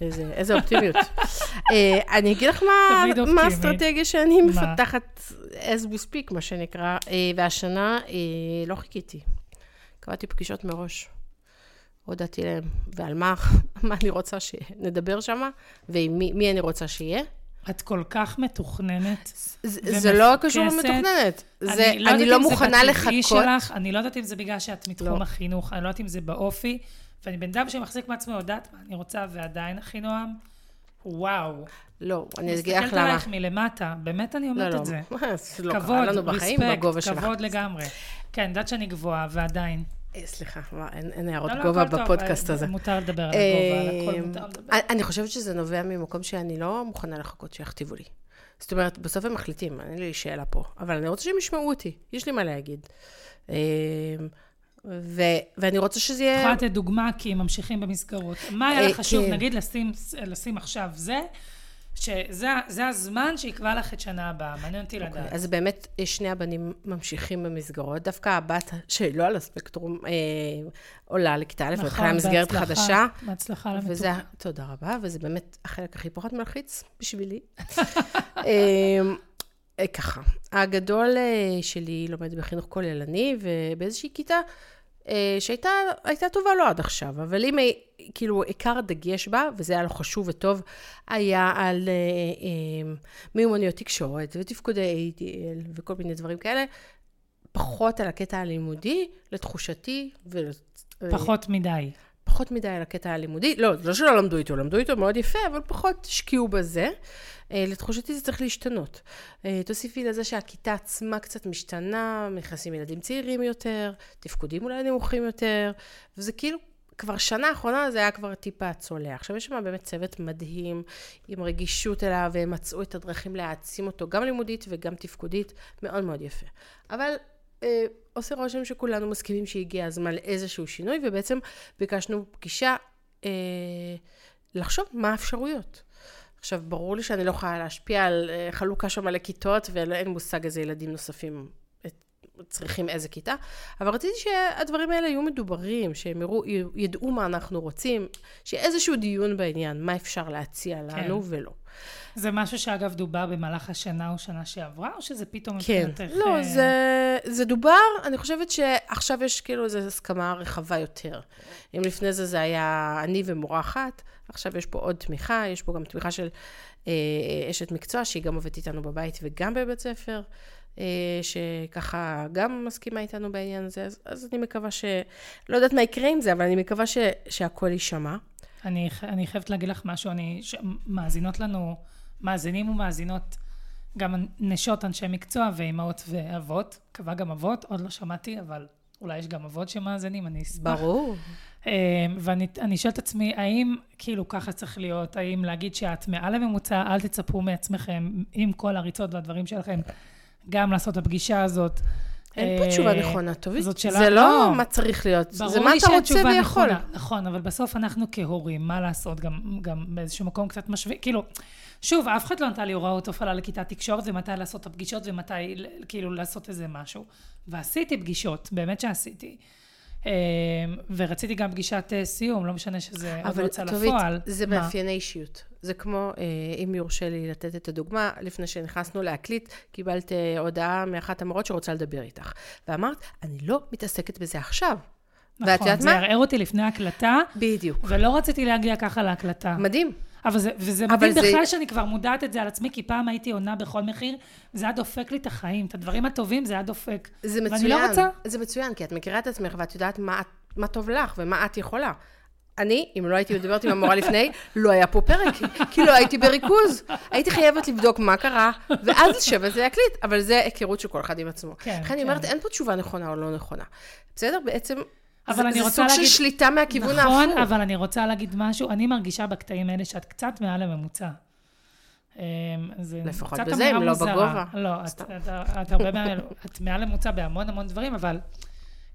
איזה, איזה אופטימיות. <laughs> אה, אני אגיד לך מה. האסטרטגיה שאני? מפתחת as we speak, מה שנקרא, אה, והשנה לא חיכיתי. קבעתי פגישות מראש. הודעתי להם, ועל מה, <laughs> מה אני רוצה שנדבר שם, ועם מי, מי אני רוצה שיהיה. את כל כך מתוכננת. זה, זה לא קשור. למתוכננת. זה, אני לא, אני לא מוכנה לחכות. שלך, אני לא יודעת אם זה בגלל שאת מתחום לא. החינוך, אני לא יודעת אם זה באופי, ואני בן אדם שמחזיק מעצמו יודעת מה אני רוצה, ועדיין אחינועם, וואו. לא, אני אגיד לך מסתכלת למה. עלייך מלמטה, באמת אני לא, אומרת לא, את זה. לא קרה כבוד, רספקט. כבוד לגמרי. כן, אני יודעת שאני גבוהה, ועדיין. אה, סליחה, אין, אין הערות לא, לא, גובה טוב, בפודקאסט אה, הזה. מותר לדבר על הגובה, על הכל אה, מותר לדבר. אני- חושבת שזה נובע ממקום שאני לא מוכנה לחכות שיכתיבו לי. זאת אומרת, בסוף הם מחליטים, אין לי שאלה פה, אבל אני רוצה שהם ישמעו אותי, יש לי מה להגיד. אה, ו- ואני רוצה שזה יכולה יהיה... לתת דוגמה, כי הם ממשיכים במסגרות. מה היה אה, לך חשוב, כן. נגיד, לשים, לשים עכשיו זה, שזה זה הזמן שיקבע לך את שנה הבאה, מעניין אותי לדעת. אוקיי, אז באמת, שני הבנים ממשיכים במסגרות. דווקא הבת שלא על הספקטרום אה, עולה לכיתה א', נכון, מתחילה מסגרת חדשה. בהצלחה למתוקה. וזה, תודה רבה, וזה באמת החלק הכי פחות מלחיץ בשבילי. <laughs> אמ, אה, ככה, הגדול אה, שלי לומד בחינוך כוללני, ובאיזושהי כיתה אה, שהייתה הייתה טובה לו עד עכשיו, אבל אם אה, כאילו עיקר הדגש בה, וזה היה לו חשוב וטוב, היה על אה, אה, מיומנויות תקשורת ותפקודי ADL וכל מיני דברים כאלה, פחות על הקטע הלימודי, לתחושתי, ול... פחות מדי. פחות מדי על הקטע הלימודי. לא, לא שלא למדו איתו, למדו איתו מאוד יפה, אבל פחות השקיעו בזה. אה, לתחושתי זה צריך להשתנות. אה, תוסיפי לזה שהכיתה עצמה קצת משתנה, נכנסים ילדים צעירים יותר, תפקודים אולי נמוכים יותר, וזה כאילו כבר שנה האחרונה זה היה כבר טיפה צולע. עכשיו יש שם באמת צוות מדהים, עם רגישות אליו, והם מצאו את הדרכים להעצים אותו, גם לימודית וגם תפקודית, מאוד מאוד יפה. אבל אה, עושה רושם שכולנו מסכימים שהגיע הזמן לאיזשהו שינוי, ובעצם ביקשנו פגישה אה, לחשוב מה האפשרויות. עכשיו, ברור לי שאני לא יכולה להשפיע על אה, חלוקה שם לכיתות, ואין מושג איזה ילדים נוספים צריכים איזה כיתה, אבל רציתי שהדברים האלה יהיו מדוברים, שהם יראו, ידעו מה אנחנו רוצים, שיהיה איזשהו דיון בעניין, מה אפשר להציע לנו כן. ולא. זה משהו שאגב דובר במהלך השנה או שנה שעברה, או שזה פתאום מבחינתך... כן, לא, זה, זה דובר, אני חושבת שעכשיו יש כאילו איזו הסכמה רחבה יותר. אם לפני זה זה היה אני ומורה אחת, עכשיו יש פה עוד תמיכה, יש פה גם תמיכה של אה, אשת מקצוע, שהיא גם עובדת איתנו בבית וגם בבית ספר. אה, שככה גם מסכימה איתנו בעניין הזה, אז, אז אני מקווה ש... לא יודעת מה יקרה עם זה, אבל אני מקווה ש, שהכל יישמע. אני, אני חייבת להגיד לך משהו, אני, ש, מאזינות לנו, מאזינים ומאזינות, גם נשות אנשי מקצוע ואימהות ואבות, קבע גם אבות, עוד לא שמעתי, אבל אולי יש גם אבות שמאזינים, אני אשמח. ברור. אה, ואני שואלת את עצמי, האם כאילו ככה צריך להיות, האם להגיד שאת מעל הממוצע, אל תצפו מעצמכם, עם כל הריצות והדברים שלכם, גם לעשות את הפגישה הזאת. אין פה תשובה אה, נכונה, טובי. זאת שאלה, זה לא, לא מה צריך להיות, זה מה אתה רוצה ויכול. נכונה, נכון, אבל בסוף אנחנו כהורים, מה לעשות, גם, גם באיזשהו מקום קצת משווה, כאילו, שוב, אף אחד לא נתן לי הוראות הפעלה לכיתת תקשורת, ומתי לעשות את הפגישות, ומתי כאילו לעשות איזה משהו. ועשיתי פגישות, באמת שעשיתי. אה, ורציתי גם פגישת אה, סיום, לא משנה שזה עוד לא יצא לפועל. אבל טובית, זה מאפייני אישיות. זה כמו, אה, אם יורשה לי לתת את הדוגמה, לפני שנכנסנו להקליט, קיבלת הודעה מאחת המורות שרוצה לדבר איתך. ואמרת, אני לא מתעסקת בזה עכשיו. נכון, זה ערער אותי לפני הקלטה. בדיוק. ולא רציתי להגיע ככה להקלטה. מדהים. אבל זה, וזה מדהים זה... בכלל שאני כבר מודעת את זה על עצמי, כי פעם הייתי עונה בכל מחיר, זה היה דופק לי את החיים. את הדברים הטובים זה היה דופק. זה מצוין. ואני לא רוצה. זה מצוין, כי את מכירה את עצמך ואת יודעת מה, מה טוב לך ומה את יכולה. אני, אם לא הייתי מדברת עם המורה לפני, <laughs> לא היה פה פרק, כי לא הייתי בריכוז. הייתי חייבת לבדוק מה קרה, ואז לשבת ולהקליט, אבל זה היכרות של כל אחד עם עצמו. כן, לכן אני אומרת, כן. אין פה תשובה נכונה או לא נכונה. בסדר? בעצם אבל זה, אני רוצה להגיד... זה סוג של שליטה מהכיוון נכון, ההפוך. נכון, אבל אני רוצה להגיד משהו. אני מרגישה בקטעים האלה שאת קצת מעל הממוצע. אמ, זה לפחות בזה, אם לא בגובה. לא, את, את, את, את הרבה מעל, את מעל הממוצע בהמון המון דברים, אבל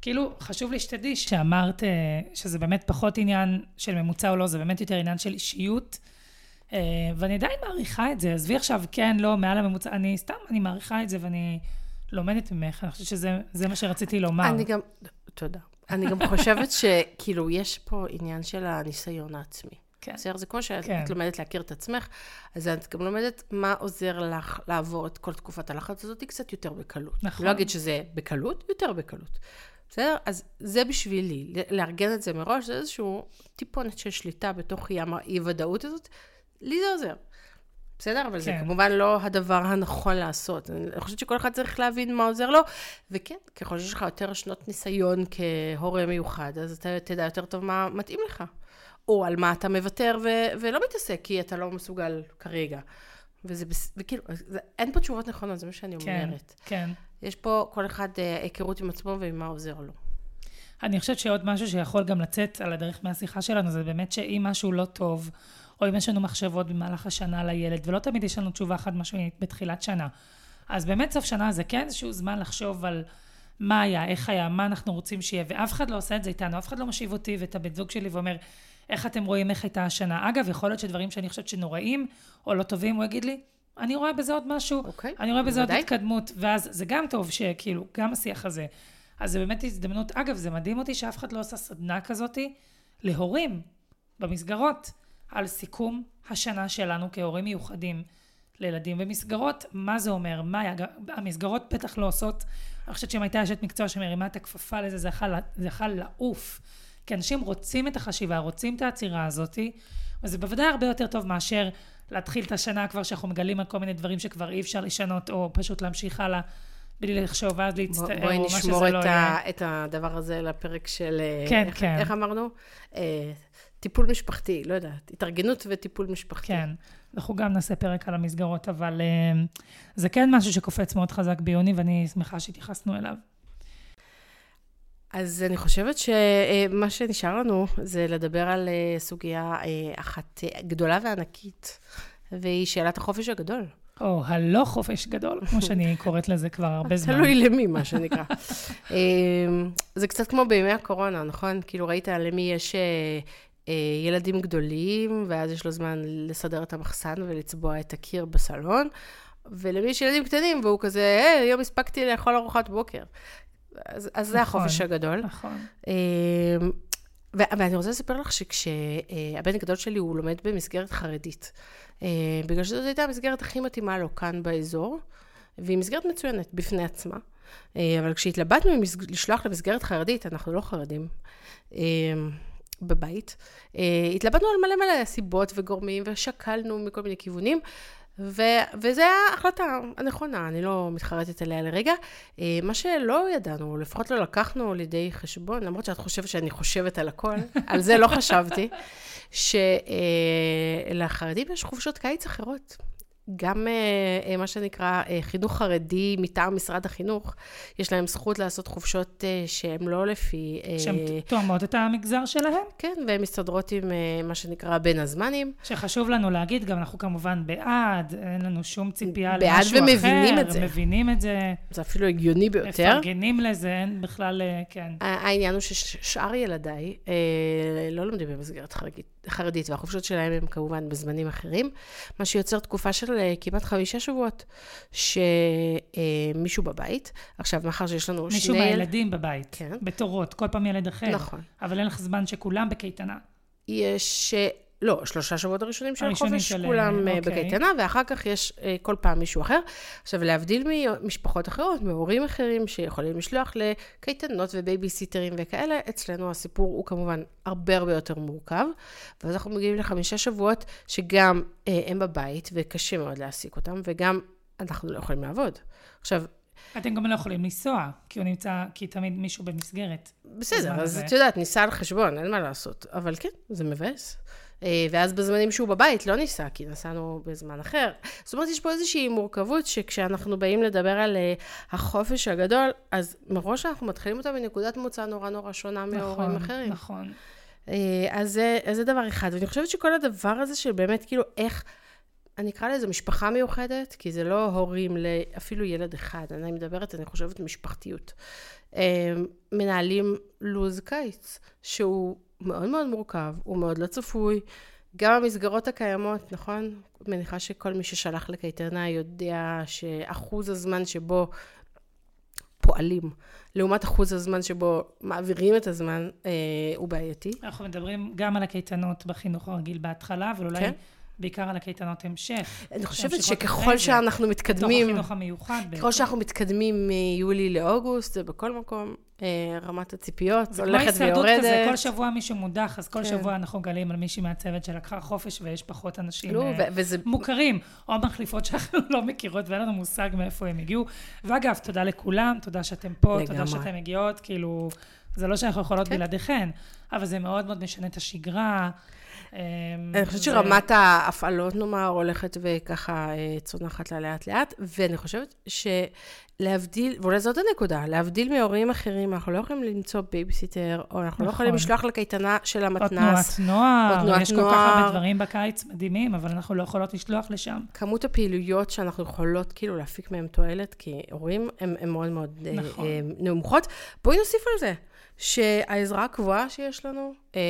כאילו, חשוב לי שתדעי שאמרת אה, שזה באמת פחות עניין של ממוצע או לא, זה באמת יותר עניין של אישיות. אה, ואני עדיין מעריכה את זה. עזבי עכשיו, כן, לא, מעל הממוצע, אני סתם, אני מעריכה את זה ואני לומדת ממך. אני חושבת שזה מה שרציתי לומר. אני גם, תודה. אני גם חושבת שכאילו, יש פה עניין של הניסיון העצמי. כן. בסדר? זה כמו שאת כן. לומדת להכיר את עצמך, אז את גם לומדת מה עוזר לך לעבור את כל תקופת הלחץ הזאת קצת יותר בקלות. נכון. לא אגיד שזה בקלות, יותר בקלות. בסדר? אז זה בשבילי, לארגן את זה מראש, זה איזשהו טיפונת של שליטה בתוך ים האי-ודאות הזאת. לי זה עוזר. בסדר? אבל כן. זה כמובן לא הדבר הנכון לעשות. אני חושבת שכל אחד צריך להבין מה עוזר לו, וכן, ככל שיש לך יותר שנות ניסיון כהורה מיוחד, אז אתה תדע יותר טוב מה מתאים לך. או על מה אתה מוותר ו- ולא מתעסק, כי אתה לא מסוגל כרגע. וזה, וכאילו, זה, אין פה תשובות נכונות, זה מה שאני כן, אומרת. כן. יש פה כל אחד אה, היכרות עם עצמו ועם מה עוזר לו. אני חושבת שעוד משהו שיכול גם לצאת על הדרך מהשיחה שלנו, זה באמת שאם משהו לא טוב, או אם יש לנו מחשבות במהלך השנה לילד, ולא תמיד יש לנו תשובה חד משמעית בתחילת שנה. אז באמת סוף שנה זה כן איזשהו זמן לחשוב על מה היה, איך היה, מה אנחנו רוצים שיהיה, ואף אחד לא עושה את זה איתנו, אף אחד לא משיב אותי ואת הבן זוג שלי ואומר, איך אתם רואים איך הייתה השנה. אגב, יכול להיות שדברים שאני חושבת שנוראים או לא טובים, הוא יגיד לי, אני רואה בזה עוד משהו, okay, אוקיי, אני רואה בזה עוד התקדמות, ואז זה גם טוב שכאילו, גם השיח הזה. אז זה באמת הזדמנות. אגב, זה מדהים אותי שאף אחד לא עושה סדנה כזאתי להורים במסגרות על סיכום השנה שלנו כהורים מיוחדים לילדים במסגרות. מה זה אומר? מה היה? המסגרות בטח לא עושות. אני חושבת שאם הייתה אשת מקצוע שמרימה את הכפפה לזה, זה יכול לעוף. כי אנשים רוצים את החשיבה, רוצים את העצירה הזאתי, וזה בוודאי הרבה יותר טוב מאשר להתחיל את השנה כבר שאנחנו מגלים על כל מיני דברים שכבר אי אפשר לשנות, או פשוט להמשיך הלאה בלי לחשוב ואז להצטער, בואי או מה שזה נשמור לא יהיה. ה, את הדבר הזה לפרק של... אה, כן, איך, כן. איך אמרנו? טיפול משפחתי, לא יודעת. התארגנות וטיפול משפחתי. כן, אנחנו גם נעשה פרק על המסגרות, אבל אה, זה כן משהו שקופץ מאוד חזק ביוני, ואני שמחה שהתייחסנו אליו. אז אני חושבת שמה שנשאר לנו זה לדבר על אה, סוגיה אה, אחת גדולה וענקית, והיא שאלת החופש הגדול. או הלא חופש גדול, כמו שאני <laughs> קוראת לזה כבר הרבה זמן. תלוי למי, מה שנקרא. <laughs> זה קצת כמו בימי הקורונה, נכון? כאילו, ראית למי יש ילדים גדולים, ואז יש לו זמן לסדר את המחסן ולצבוע את הקיר בסלון, ולמי יש ילדים קטנים, והוא כזה, היי, היום הספקתי לאכול ארוחת בוקר. אז, אז זה נכון. החופש הגדול. נכון. אה, ו- ואני רוצה לספר לך שכשהבן הגדול שלי הוא לומד במסגרת חרדית, אה, בגלל שזאת הייתה המסגרת הכי מתאימה לו כאן באזור, והיא מסגרת מצוינת בפני עצמה. אה, אבל כשהתלבטנו לשלוח למסגרת חרדית, אנחנו לא חרדים, אה, בבית, אה, התלבטנו על מלא מלא סיבות וגורמים, ושקלנו מכל מיני כיוונים. ו- וזו ההחלטה הנכונה, אני לא מתחרטת עליה לרגע. אה, מה שלא ידענו, לפחות לא לקחנו לידי חשבון, למרות שאת חושבת שאני חושבת על הכל, <laughs> על זה לא חשבתי, שלחרדים יש חופשות קיץ אחרות. גם אה, אה, מה שנקרא אה, חינוך חרדי מטעם משרד החינוך, יש להם זכות לעשות חופשות שהן לא לפי... שהן תואמות את המגזר שלהם. כן, והן מסתדרות עם מה שנקרא בין הזמנים. שחשוב לנו להגיד, גם אנחנו כמובן בעד, אין לנו שום ציפייה בעד למשהו אחר. ומבינים את זה. מבינים את זה, זה אפילו הגיוני ביותר. מפרגנים לזה, אין בכלל, כן. העניין הוא ששאר ילדיי לא לומדים במסגרת חרדית, חרדית, והחופשות שלהם הם כמובן בזמנים אחרים, מה שיוצר תקופה של אה, כמעט חמישה שבועות, שמישהו בבית, עכשיו, מאחר שיש לנו מישהו שני... מהילדים בבית, כן. בתורות, כל פעם ילד אחר. נכון. אבל אין לך זמן שכולם בקייטנה. יש, אה, לא, שלושה שבועות הראשונים של החופש, של, כולם אה, אוקיי. בקייטנה, ואחר כך יש אה, כל פעם מישהו אחר. עכשיו, להבדיל ממשפחות אחרות, מהורים אחרים שיכולים לשלוח לקייטנות ובייביסיטרים וכאלה, אצלנו הסיפור הוא כמובן הרבה הרבה יותר מורכב, ואז אנחנו מגיעים לחמישה שבועות שגם אה, הם בבית, וקשה מאוד להעסיק אותם, וגם אנחנו לא יכולים לעבוד. עכשיו, אתם גם לא יכולים לנסוע, כי הוא נמצא, כי תמיד מישהו במסגרת. בסדר, אז. את יודעת, ניסע על חשבון, אין מה לעשות. אבל כן, זה מבאס. אה, ואז בזמנים שהוא בבית לא ניסע, כי נסענו בזמן אחר. זאת אומרת, יש פה איזושהי מורכבות שכשאנחנו באים לדבר על אה, החופש הגדול, אז מראש אנחנו מתחילים אותה מנקודת מוצא נורא נורא שונה מהורים נכון, אחרים. נכון. אה, אז זה, אז זה דבר אחד. ואני חושבת שכל הדבר הזה של באמת, כאילו, איך, אני אקרא לזה משפחה מיוחדת, כי זה לא הורים לאפילו ילד אחד. אני מדברת, אני חושבת, משפחתיות. מנהלים לו"ז קיץ, שהוא מאוד מאוד מורכב, הוא מאוד לא צפוי. גם המסגרות הקיימות, נכון? מניחה שכל מי ששלח לקייטנה יודע שאחוז הזמן שבו פועלים, לעומת אחוז הזמן שבו מעבירים את הזמן, אה, הוא בעייתי. אנחנו מדברים גם על הקייטנות בחינוך הרגיל בהתחלה, אבל אולי כן. בעיקר על הקייטנות המשך. אני חושבת שככל שאנחנו בתוך מתקדמים, החינוך המיוחד. ככל. שאנחנו מתקדמים מיולי לאוגוסט, זה בכל מקום, אה, רמת הציפיות הולכת הישרדות כזה, כל ויורדת. שבוע מישהו מודח, אז כל כן. שבוע אנחנו גלים על מישהי מהצוות שלקחה חופש ויש פחות אנשים לא, אה, וזה מוכרים, או מחליפות שאנחנו <laughs> לא מכירות ואין לנו מושג מאיפה הם הגיעו. ואגב, תודה לכולם, תודה שאתם פה, תודה לגמרי. שאתם מגיעות, כאילו, זה לא שאנחנו יכולות כן. בלעדיכן, אבל זה מאוד מאוד משנה את השגרה. אה, אני חושבת שרמת ההפעלות, נאמר, הולכת וככה אה, צונחת לה לאט לאט, ואני חושבת שלהבדיל, ואולי זאת הנקודה, להבדיל מהורים אחרים, אנחנו לא יכולים למצוא בייביסיטר, או אנחנו לא נכון. יכולים לשלוח לקייטנה של או המתנ"ס. תנועת נוער, או תנועת יש כל כך נוער. הרבה דברים בקיץ מדהימים, אבל אנחנו לא יכולות לשלוח לשם. כמות הפעילויות שאנחנו יכולות כאילו להפיק מהן תועלת, כי הורים הן הן מאוד מאוד אה, נכון. אה, נמוכות. בואי נוסיף על זה, שהעזרה הקבועה שיש לנו, אה,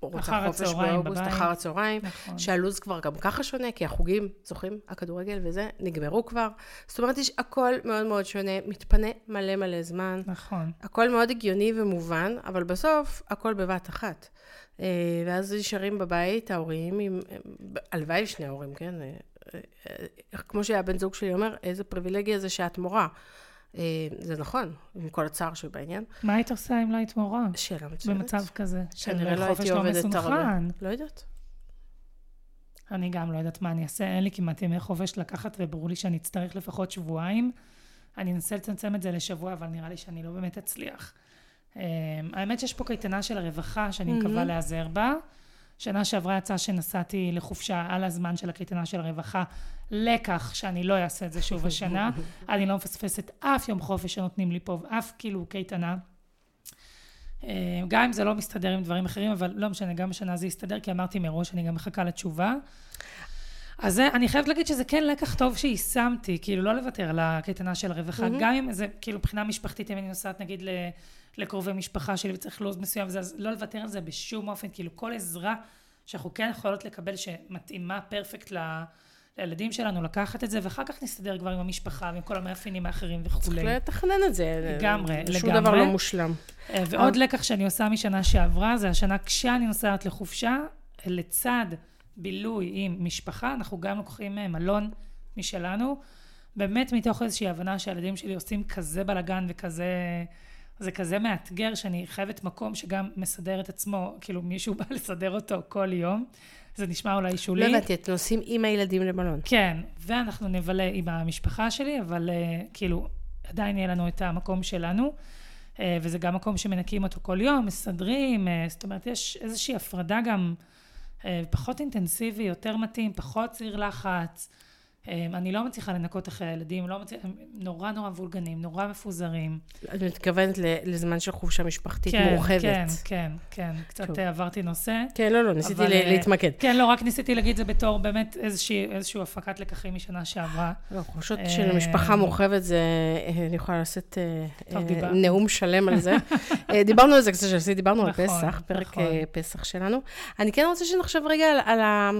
רוצה אחר חופש הצהריים באוגוסט, בבית. אחר הצהריים, נכון. שהלו"ז כבר גם ככה שונה, כי החוגים, זוכרים? הכדורגל וזה, נגמרו כבר. זאת אומרת, יש הכל מאוד מאוד שונה, מתפנה מלא מלא זמן. נכון. הכל מאוד הגיוני ומובן, אבל בסוף, הכל בבת אחת. אה, ואז נשארים בבית ההורים עם, הלוואי שני ההורים, כן? אה, כמו שהבן זוג שלי אומר, איזה פריבילגיה זה שאת מורה. אה, זה נכון, עם כל הצער שבעניין. מה היית עושה אם לא היית מורה? שאלה מצוינת. במצב כזה, של כנראה לא חופש הייתי לא הרבה. מסונכרן. לא יודעת. אני גם לא יודעת מה אני אעשה, אין לי כמעט ימי חופש לקחת, וברור לי שאני אצטרך לפחות שבועיים. אני אנסה לצמצם את זה לשבוע, אבל נראה לי שאני לא באמת אצליח. אה, האמת שיש פה קייטנה של הרווחה, שאני מקווה להיעזר בה. שנה שעברה יצא שנסעתי לחופשה על הזמן של הקייטנה של הרווחה, לקח שאני לא אעשה את זה שוב השנה. <laughs> אני לא מפספסת אף יום חופש שנותנים לי פה, ואף כאילו קייטנה. אה, גם אם זה לא מסתדר עם דברים אחרים, אבל לא משנה, גם השנה זה יסתדר, כי אמרתי מראש, אני גם מחכה לתשובה. אז זה, אני חייבת להגיד שזה כן לקח טוב שיישמתי, כאילו לא לוותר על הקייטנה של הרווחה, mm-hmm. גם אם זה, כאילו מבחינה משפחתית, אם אני נוסעת נגיד לקרובי משפחה שלי וצריך לו"ז מסוים, וזה, אז לא לוותר על זה בשום אופן, כאילו כל עזרה שאנחנו כן יכולות לקבל, שמתאימה פרפקט ל... לילדים שלנו לקחת את זה, ואחר כך נסתדר כבר עם המשפחה ועם כל המאפיינים האחרים וכולי. צריך לתכנן את זה. לגמרי, לגמרי. שום דבר לא מושלם. אה, ועוד לקח שאני עושה משנה שעברה, זה השנה כשאני נוסעת לחופשה, לצד בילוי עם משפחה, אנחנו גם לוקחים אה, מלון משלנו, באמת מתוך איזושהי הבנה שהילדים שלי עושים כזה בלאגן וכזה... זה כזה מאתגר שאני חייבת מקום שגם מסדר את עצמו, כאילו מישהו <laughs> בא לסדר אותו כל יום. זה נשמע אולי שולי. לא הבנתי, אתם נוסעים עם הילדים למלון. כן, ואנחנו נבלה עם המשפחה שלי, אבל uh, כאילו, עדיין יהיה לנו את המקום שלנו, uh, וזה גם מקום שמנקים אותו כל יום, מסדרים, uh, זאת אומרת, יש איזושהי הפרדה גם פחות אינטנסיבי, יותר מתאים, פחות ציר לחץ. אמ, אני לא מצליחה לנקות אחרי הילדים, לא מצליחה, הם נורא נורא וולגנים, נורא מפוזרים. את מתכוונת לזמן של חופשה משפחתית כן, מורחבת. כן, כן, כן, קצת טוב. עברתי נושא. כן, לא, לא, ניסיתי אבל, אה, להתמקד. כן, לא, רק ניסיתי להגיד זה בתור באמת איזושהי, איזושהי הפקת לקחים משנה שעברה. לא, חופשות של משפחה מורחבת זה, אה, אני יכולה לעשות נאום שלם על זה. <laughs> דיברנו על זה קצת דיברנו נכון, על פסח, פרק נכון. פסח שלנו. אני כן רוצה שנחשב רגע על ה...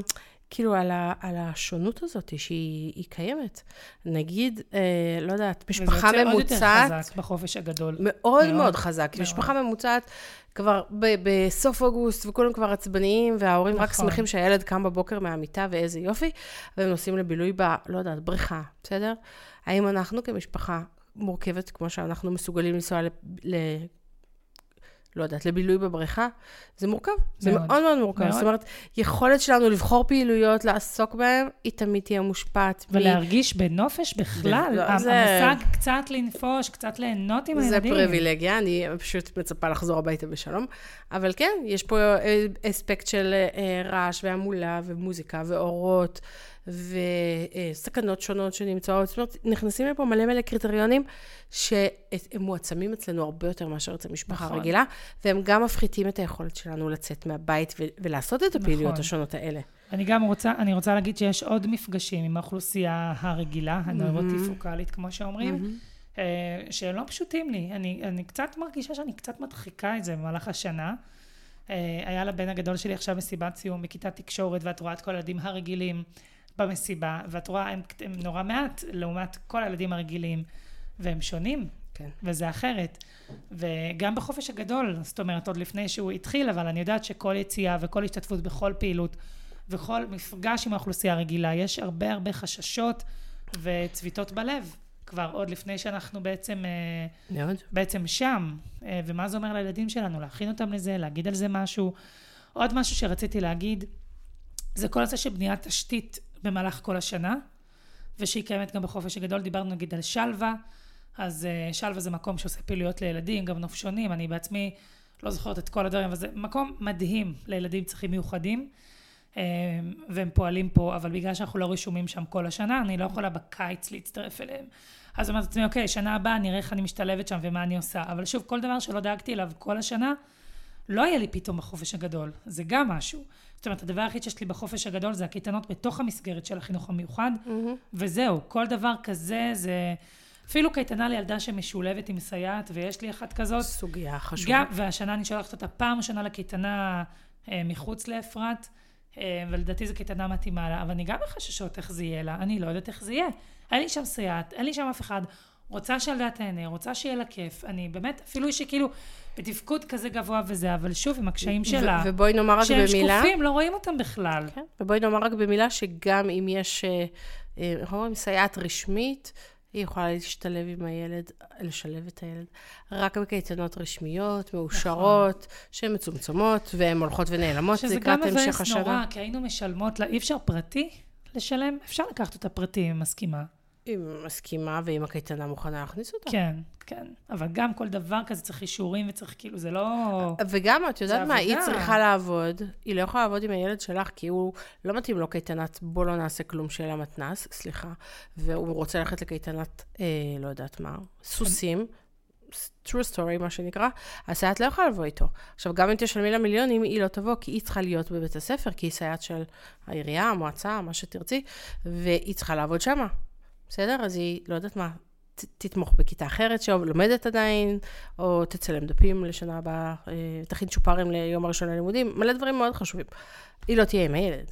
כאילו, על, ה, על השונות הזאת שהיא קיימת. נגיד, אה, לא יודעת, משפחה ממוצעת... וזה יוצא עוד יותר חזק בחופש הגדול. מאוד מאוד, מאוד חזק. מאוד. משפחה ממוצעת כבר ב, בסוף אוגוסט, וכולם כבר עצבניים, וההורים נכון. רק שמחים שהילד קם בבוקר מהמיטה, ואיזה יופי, והם נוסעים לבילוי ב... לא יודעת, בריכה, בסדר? האם אנחנו כמשפחה מורכבת, כמו שאנחנו מסוגלים לנסוע ל... לא יודעת, לבילוי בבריכה, זה מורכב. מאוד. זה מאוד מאוד מורכב. מאוד. זאת אומרת, יכולת שלנו לבחור פעילויות, לעסוק בהן, היא תמיד תהיה מושפעת. ולהרגיש מ... בנופש בכלל. לא, זה... המושג קצת לנפוש, קצת ליהנות עם הילדים. זה פריבילגיה, אני פשוט מצפה לחזור הביתה בשלום. אבל כן, יש פה אה, אספקט של אה, רעש והמולה ומוזיקה ואורות. וסכנות שונות שנמצאות. זאת אומרת, נכנסים לפה מלא מלא קריטריונים שהם מועצמים אצלנו הרבה יותר מאשר אצל משפחה נכון. רגילה, והם גם מפחיתים את היכולת שלנו לצאת מהבית ו- ולעשות את הפעילויות נכון. השונות האלה. אני גם רוצה, אני רוצה להגיד שיש עוד מפגשים עם האוכלוסייה הרגילה, הנוירוטיפוקלית, כמו שאומרים. mm-hmm. שהם לא פשוטים לי. אני, אני קצת מרגישה שאני קצת מדחיקה את זה במהלך השנה. אה, היה לבן הגדול שלי עכשיו מסיבת סיום בכיתת תקשורת, ואת רואה את כל הילדים הרגילים. במסיבה, ואת רואה, הם, הם נורא מעט לעומת כל הילדים הרגילים, והם שונים, כן. וזה אחרת. וגם בחופש הגדול, זאת אומרת, עוד לפני שהוא התחיל, אבל אני יודעת שכל יציאה וכל השתתפות בכל פעילות, וכל מפגש עם האוכלוסייה הרגילה, יש הרבה הרבה חששות וצביטות בלב. כבר עוד לפני שאנחנו בעצם, אה, מאוד. בעצם שם. אה, ומה זה אומר לילדים שלנו? להכין אותם לזה, להגיד על זה משהו. עוד משהו שרציתי להגיד, זה כל הנושא של בניית תשתית במהלך כל השנה, ושהיא קיימת גם בחופש הגדול. דיברנו נגיד על שלווה, אז uh, שלווה זה מקום שעושה פעילויות לילדים, גם נופשונים, אני בעצמי לא זוכרת את כל הדברים, אבל זה מקום מדהים לילדים צרכים מיוחדים, uh, והם פועלים פה, אבל בגלל שאנחנו לא רשומים שם כל השנה, אני לא יכולה בקיץ להצטרף אליהם. אז אמרתי לעצמי, אוקיי, שנה הבאה נראה איך אני משתלבת שם ומה אני עושה. אבל שוב, כל דבר שלא דאגתי אליו כל השנה, לא יהיה לי פתאום בחופש הגדול. זה גם משהו. זאת אומרת, הדבר היחיד שיש לי בחופש הגדול זה הקייטנות בתוך המסגרת של החינוך המיוחד, mm-hmm. וזהו, כל דבר כזה זה... אפילו קייטנה לילדה שמשולבת עם סייעת, ויש לי אחת כזאת. סוגיה חשובה. גם, והשנה אני שולחת אותה פעם ראשונה לקייטנה אה, מחוץ לאפרת, אה, ולדעתי זו קייטנה מתאימה לה, אבל אני גם בחששות איך זה יהיה לה, אני לא יודעת איך זה יהיה. אין לי שם סייעת, אין לי שם אף אחד. רוצה שהילדה תהנה, רוצה שיהיה לה כיף. אני באמת, אפילו שכאילו בתפקוד כזה גבוה וזה, אבל שוב, עם הקשיים שלה. ובואי נאמר רק במילה... שהם שקופים, לא רואים אותם בכלל. כן, ובואי נאמר רק במילה שגם אם יש, אה, אה, איך אומרים, סייעת רשמית, היא יכולה להשתלב עם הילד, לשלב את הילד, רק בקייטנות רשמיות, מאושרות, נכון. שהן מצומצמות, והן הולכות ונעלמות לקראת המשך השנה. שזה גם מבאס נורא, כי היינו משלמות לה, אי אפשר פרטי לשלם? אפשר לקחת אותה פרטי, אם מסכימה. היא מסכימה, ואם הקייטנה מוכנה להכניס אותה. כן, כן. אבל גם כל דבר כזה צריך אישורים וצריך, כאילו, זה לא... וגם, את יודעת מה, היא. צריכה לעבוד, היא לא יכולה לעבוד עם הילד שלך, כי הוא לא מתאים לו קייטנת בוא לא נעשה כלום של המתנ"ס, סליחה, והוא רוצה ללכת לקייטנת, אה, לא יודעת מה, סוסים. true story, מה שנקרא, הסייעת לא יכולה לבוא איתו. עכשיו, גם אם תשלמי לה מיליונים, היא לא תבוא, כי היא צריכה להיות בבית הספר, כי היא סייעת של העירייה, המועצה, מה שתרצי, והיא צריכה לעבוד שמה. בסדר? אז היא, לא יודעת מה, ת- תתמוך בכיתה אחרת שלומדת עדיין, או תצלם דפים לשנה הבאה, אה, תכין צ'ופרים ליום הראשון ללימודים, מלא דברים מאוד חשובים. היא לא תהיה עם הילד.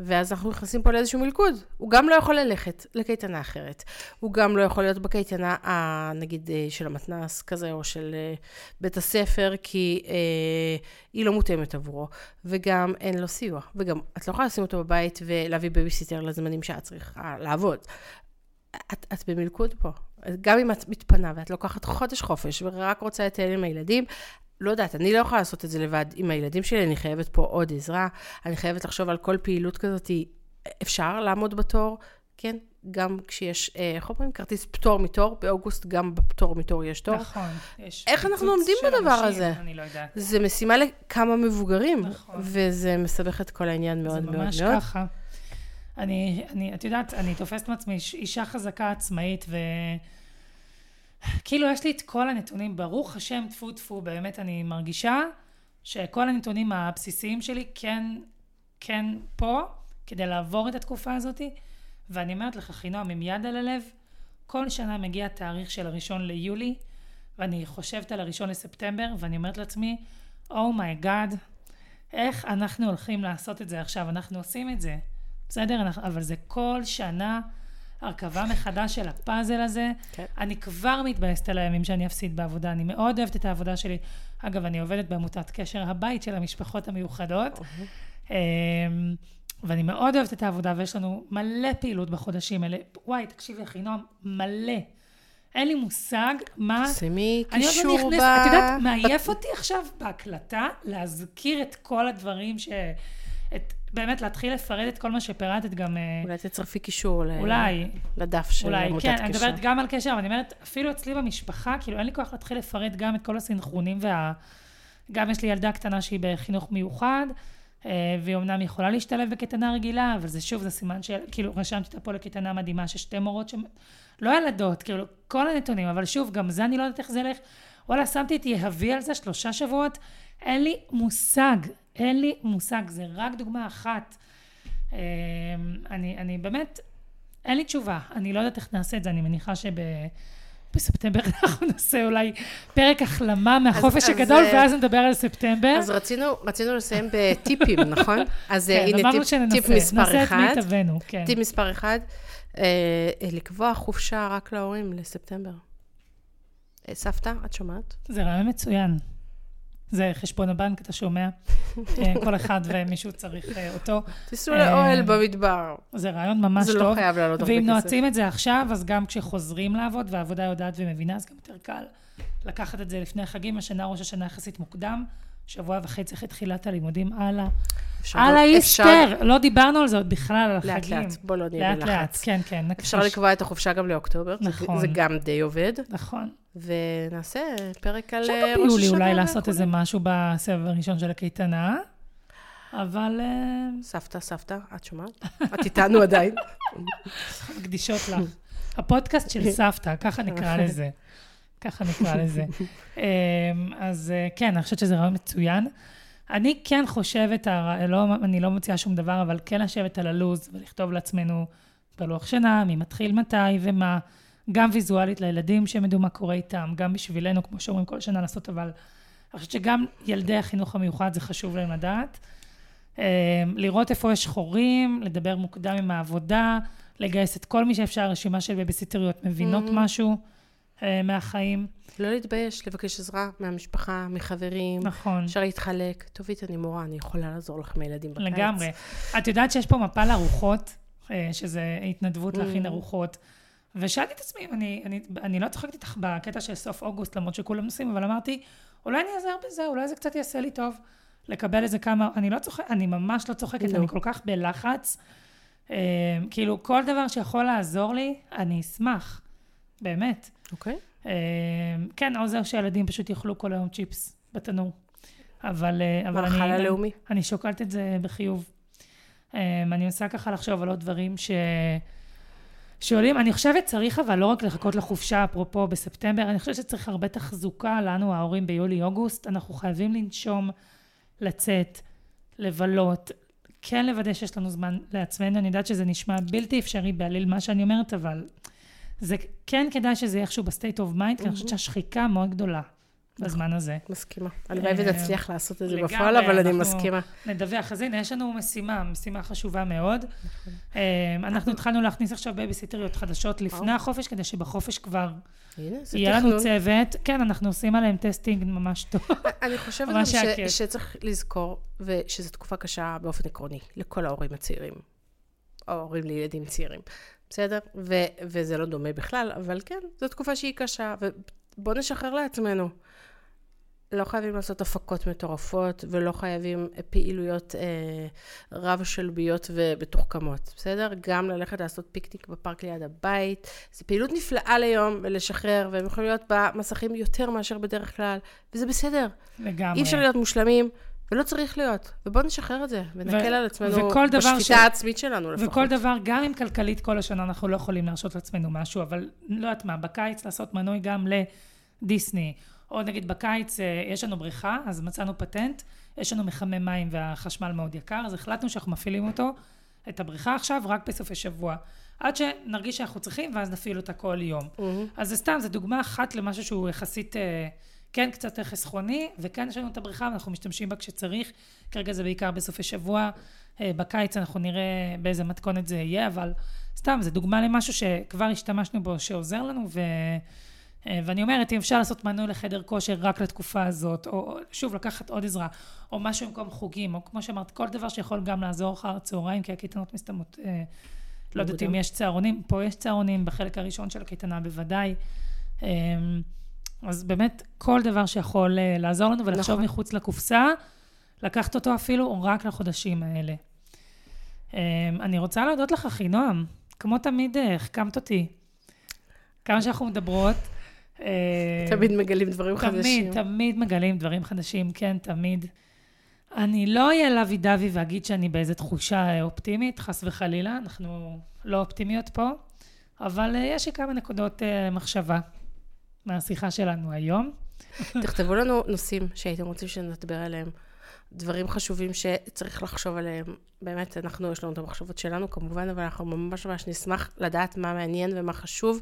ואז אנחנו נכנסים פה לאיזשהו מלכוד. הוא גם לא יכול ללכת לקייטנה אחרת. הוא גם לא יכול להיות בקייטנה, ה- נגיד, אה, של המתנ"ס כזה, או של אה, בית הספר, כי אה, היא לא מותאמת עבורו. וגם אין לו סיוע. וגם, את לא יכולה לשים אותו בבית ולהביא בייביסיטר לזמנים שאת צריכה לעבוד. את, את במלכוד פה. גם אם את מתפנה ואת לוקחת חודש חופש ורק רוצה לטייל עם הילדים, לא יודעת, אני לא יכולה לעשות את זה לבד עם הילדים שלי, אני חייבת פה עוד עזרה, אני חייבת לחשוב על כל פעילות כזאת, אפשר לעמוד בתור, כן? גם כשיש, אה, איך אומרים? כרטיס פטור מתור, באוגוסט גם בפטור מתור יש תור. נכון. יש איך אנחנו עומדים בדבר אנשים, הזה? אני לא יודעת. זה משימה לכמה מבוגרים, נכון. וזה מסבך את כל העניין מאוד זה מאוד ממש מאוד. ככה. אני, אני, את יודעת, אני תופסת מעצמי איש- אישה חזקה עצמאית, ו... כאילו יש לי את כל הנתונים, ברוך השם, טפו טפו, באמת אני מרגישה שכל הנתונים הבסיסיים שלי כן, כן פה, כדי לעבור את התקופה הזאת, ואני אומרת לך, חינום, עם יד על הלב, כל שנה מגיע התאריך של הראשון ליולי, ואני חושבת על הראשון לספטמבר, ואני אומרת לעצמי, oh my god, איך אנחנו הולכים לעשות את זה עכשיו? אנחנו עושים את זה, בסדר? אבל זה כל שנה הרכבה <laughs> מחדש של הפאזל הזה. כן. אני כבר מתבאסת על הימים שאני אפסיד בעבודה, אני מאוד אוהבת את העבודה שלי. אגב, אני עובדת בעמותת קשר הבית של המשפחות המיוחדות, אמ, ואני מאוד אוהבת את העבודה, ויש לנו מלא פעילות בחודשים האלה. וואי, תקשיבי, אחינועם, מלא. אין לי מושג מה... שימי אני עוד קישור לא ב... נכנסת, את יודעת, מעייף אותי עכשיו בהקלטה להזכיר את כל הדברים ש... את, באמת להתחיל לפרט את כל מה שפירטת גם... אה, אולי תצרפי קישור ל... אולי, לדף של אולי, עמותת כן, קשר. אני מדברת גם על קשר, אבל אני אומרת, אפילו אצלי במשפחה, כאילו אין לי כוח להתחיל לפרט גם את כל הסנכרונים וה... גם יש לי ילדה קטנה שהיא בחינוך מיוחד, אה, והיא אמנם יכולה להשתלב בקייטנה רגילה, אבל זה שוב, זה סימן של... כאילו, רשמתי אותה פה לקייטנה מדהימה של שתי מורות ש... לא ילדות, כאילו, כל הנתונים, אבל שוב, גם זה אני לא יודעת איך זה ילך. וואלה, שמתי את יהבי על זה שלושה שבועות, אין לי מושג, אין לי מושג, זה רק דוגמה אחת. אה, אני, אני באמת, אין לי תשובה, אני לא יודעת איך נעשה את זה, אני מניחה שבספטמבר <laughs> אנחנו נעשה אולי פרק החלמה מהחופש אז, הגדול, אה, ואז נדבר על ספטמבר. אז רצינו, רצינו לסיים בטיפים, <laughs> נכון? אז כן, הנה אמרנו טיפ, שננסה, טיפ מספר נעשה אחד. את מיטבנו, כן. טיפ מספר אחד, אה, אה, לקבוע חופשה רק להורים לספטמבר. אה, סבתא, את שומעת? זה רעיון מצוין. זה חשבון הבנק, אתה שומע? אה, כל אחד ומישהו צריך אה, אותו. תיסעו אה, לאוהל במדבר. זה רעיון ממש זה טוב. לא חייב לעלות הרבה ואם כסף. נועצים את זה עכשיו, אז גם כשחוזרים לעבוד, והעבודה יודעת ומבינה, אז גם יותר קל לקחת את זה לפני החגים. השנה ראש השנה יחסית מוקדם, שבוע וחצי אחרי תחילת הלימודים, הלאה. אפשר- הלאה אפשר- איסטר! לא דיברנו על זה עוד בכלל, על החגים. לאט לאט, בוא לא נהיה לאט לאט, בלחץ. כן, כן, אפשר נקפיש. לקבוע את החופשה גם לאוקטובר, נכון. זה גם די עובד, נכון. ונעשה פרק על אפשר אה, גם ראש ביולי השנה אולי לעשות. איזה משהו בסבב הראשון של הקייטנה, אבל אה, סבתא, סבתא, את שומעת? <laughs> את איתנו עדיין. <laughs> מקדישות לך. הפודקאסט של סבתא, ככה נקרא <laughs> לזה. ככה נקרא לזה. <laughs> אמ, אז אה, כן, אני חושבת שזה רעיון מצוין. אני כן חושבת, לא, אני לא מוציאה שום דבר, אבל כן לשבת על הלו"ז ולכתוב לעצמנו בלוח שנה, מי מתחיל מתי ומה, גם ויזואלית לילדים, שהם ידעו מה קורה איתם, גם בשבילנו, כמו שאומרים כל שנה לעשות, אבל אני חושבת שגם ילדי החינוך המיוחד, זה חשוב להם לדעת. אמ, לראות איפה יש חורים, לדבר מוקדם עם העבודה, לגייס את כל מי שאפשר, רשימה של בייביסיטריות מבינות Mhm. משהו מהחיים. לא להתבייש, לבקש עזרה מהמשפחה, מחברים. נכון, אפשר להתחלק. טובית, אני מורה, אני יכולה לעזור לך עם הילדים בקיץ. לגמרי. את יודעת שיש פה מפה לארוחות, אה, שזה התנדבות Mm. להכין ארוחות. ושאלתי את עצמי, אני, אני, אני לא צוחקת איתך בקטע של סוף אוגוסט, למרות שכולם נוסעים, אבל אמרתי, אולי אני אעזר בזה, אולי זה קצת יעשה לי טוב לקבל איזה כמה, אני לא צוחקת, אני ממש לא צוחקת, נו. אני כל כך בלחץ. אה, כאילו, כל דבר שיכול לעזור לי, אני אשמח, באמת. אוקיי. אה, כן, עוזר שהילדים פשוט יאכלו כל היום צ'יפס בתנור. אבל, אה, אבל מאכל אני, הלאומי. אני שוקלת את זה בחיוב. אה, אני מנסה ככה לחשוב על עוד דברים ש... שעולים. אני חושבת צריך אבל לא רק לחכות לחופשה, אפרופו בספטמבר, אני חושבת שצריך הרבה תחזוקה לנו, ההורים ביולי-אוגוסט. אנחנו חייבים לנשום, לצאת, לבלות, כן לוודא שיש לנו זמן לעצמנו. אני יודעת שזה נשמע בלתי אפשרי בעליל מה שאני אומרת, אבל זה כן כדאי שזה יהיה איכשהו ב state of mind, כי אני חושבת שהשחיקה מאוד גדולה בזמן הזה. מסכימה. הלוואי אה, ונצליח לעשות את זה בפועל, אבל אני מסכימה. נדווח. אז הנה, יש לנו משימה, משימה חשובה מאוד. אה, אנחנו התחלנו להכניס עכשיו בייביסיטריות חדשות לפני. החופש, כדי שבחופש כבר יהיה לנו. צוות. כן, אנחנו עושים עליהם testing ממש טוב. <laughs> אני חושבת גם. שצריך לזכור, ושזו תקופה קשה באופן עקרוני, לכל ההורים הצעירים, או ההורים לילדים צעירים, בסדר? ו- וזה לא דומה בכלל, אבל כן, זו תקופה שהיא קשה, ובואו נשחרר לעצמנו. לא חייבים לעשות הפקות מטורפות, ולא חייבים פעילויות אה, רב-שלביות ומתוחכמות, בסדר? גם ללכת לעשות פיקניק בפארק ליד הבית. זו פעילות נפלאה ליום, ולשחרר, והם יכולים להיות במסכים יותר מאשר בדרך כלל, וזה בסדר. לגמרי. אי אפשר להיות מושלמים, ולא צריך להיות. ובואו נשחרר את זה, ונקל ו- על עצמנו בשפיטה ש- העצמית שלנו לפחות. וכל דבר, גם אם כלכלית כל השנה אנחנו לא יכולים להרשות לעצמנו משהו, אבל לא יודעת מה, בקיץ לעשות מנוי גם לדיסני, או נגיד בקיץ אה, יש לנו בריכה, אז מצאנו פטנט, יש לנו מחמם מים והחשמל מאוד יקר, אז החלטנו שאנחנו מפעילים אותו, את הבריכה עכשיו, רק בסופי שבוע. עד שנרגיש שאנחנו צריכים, ואז נפעיל אותה כל יום. מהמם. אז זה סתם, זו דוגמה אחת למשהו שהוא יחסית, אה, כן קצת חסכוני, וכן יש לנו את הבריכה ואנחנו משתמשים בה כשצריך. כרגע זה בעיקר בסופי שבוע. אה, בקיץ אנחנו נראה באיזה מתכונת זה יהיה, אבל סתם, זו דוגמה למשהו שכבר השתמשנו בו, שעוזר לנו, ו... אה, ואני אומרת, אם אפשר לעשות מנוי לחדר כושר רק לתקופה הזאת, או שוב, לקחת עוד עזרה, או משהו במקום חוגים, או כמו שאמרת, כל דבר שיכול גם לעזור אחר הצהריים, כי הקייטנות מסתיימות, אה, לא יודעת אם. יש צהרונים, פה יש צהרונים, בחלק הראשון של הקייטנה בוודאי. אה, אז באמת, כל דבר שיכול אה, לעזור לנו ולחשוב נכון. מחוץ לקופסה, לקחת אותו אפילו רק לחודשים האלה. אה, אני רוצה להודות לך, אחינועם. כמו תמיד, אה, החכמת אותי. כמה שאנחנו מדברות. אה, תמיד מגלים דברים חדשים. תמיד, תמיד מגלים דברים חדשים, כן, תמיד. אני לא אהיה לוי דווי ואגיד שאני באיזו תחושה אופטימית, חס וחלילה, אנחנו לא אופטימיות פה, אבל יש לי כמה נקודות מחשבה מהשיחה שלנו היום. תכתבו לנו נושאים שהייתם רוצים שנדבר עליהם, דברים חשובים שצריך לחשוב עליהם. באמת, אנחנו, יש לנו את המחשבות שלנו כמובן, אבל אנחנו ממש ממש נשמח לדעת מה מעניין ומה חשוב,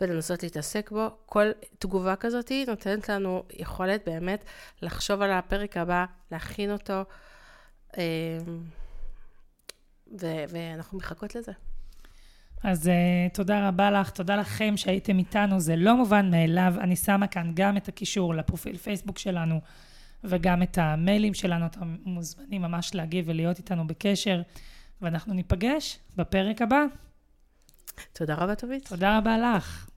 ולנסות להתעסק בו. כל תגובה כזאת נותנת לנו יכולת באמת לחשוב על הפרק הבא, להכין אותו, אה, ו- ואנחנו מחכות לזה. אז uh, תודה רבה לך, תודה לכם שהייתם איתנו, זה לא מובן מאליו. אני שמה כאן גם את הקישור לפרופיל פייסבוק שלנו וגם את המיילים שלנו, אתם מוזמנים ממש להגיב ולהיות איתנו בקשר, ואנחנו ניפגש בפרק הבא. תודה רבה, תווית. תודה רבה לך.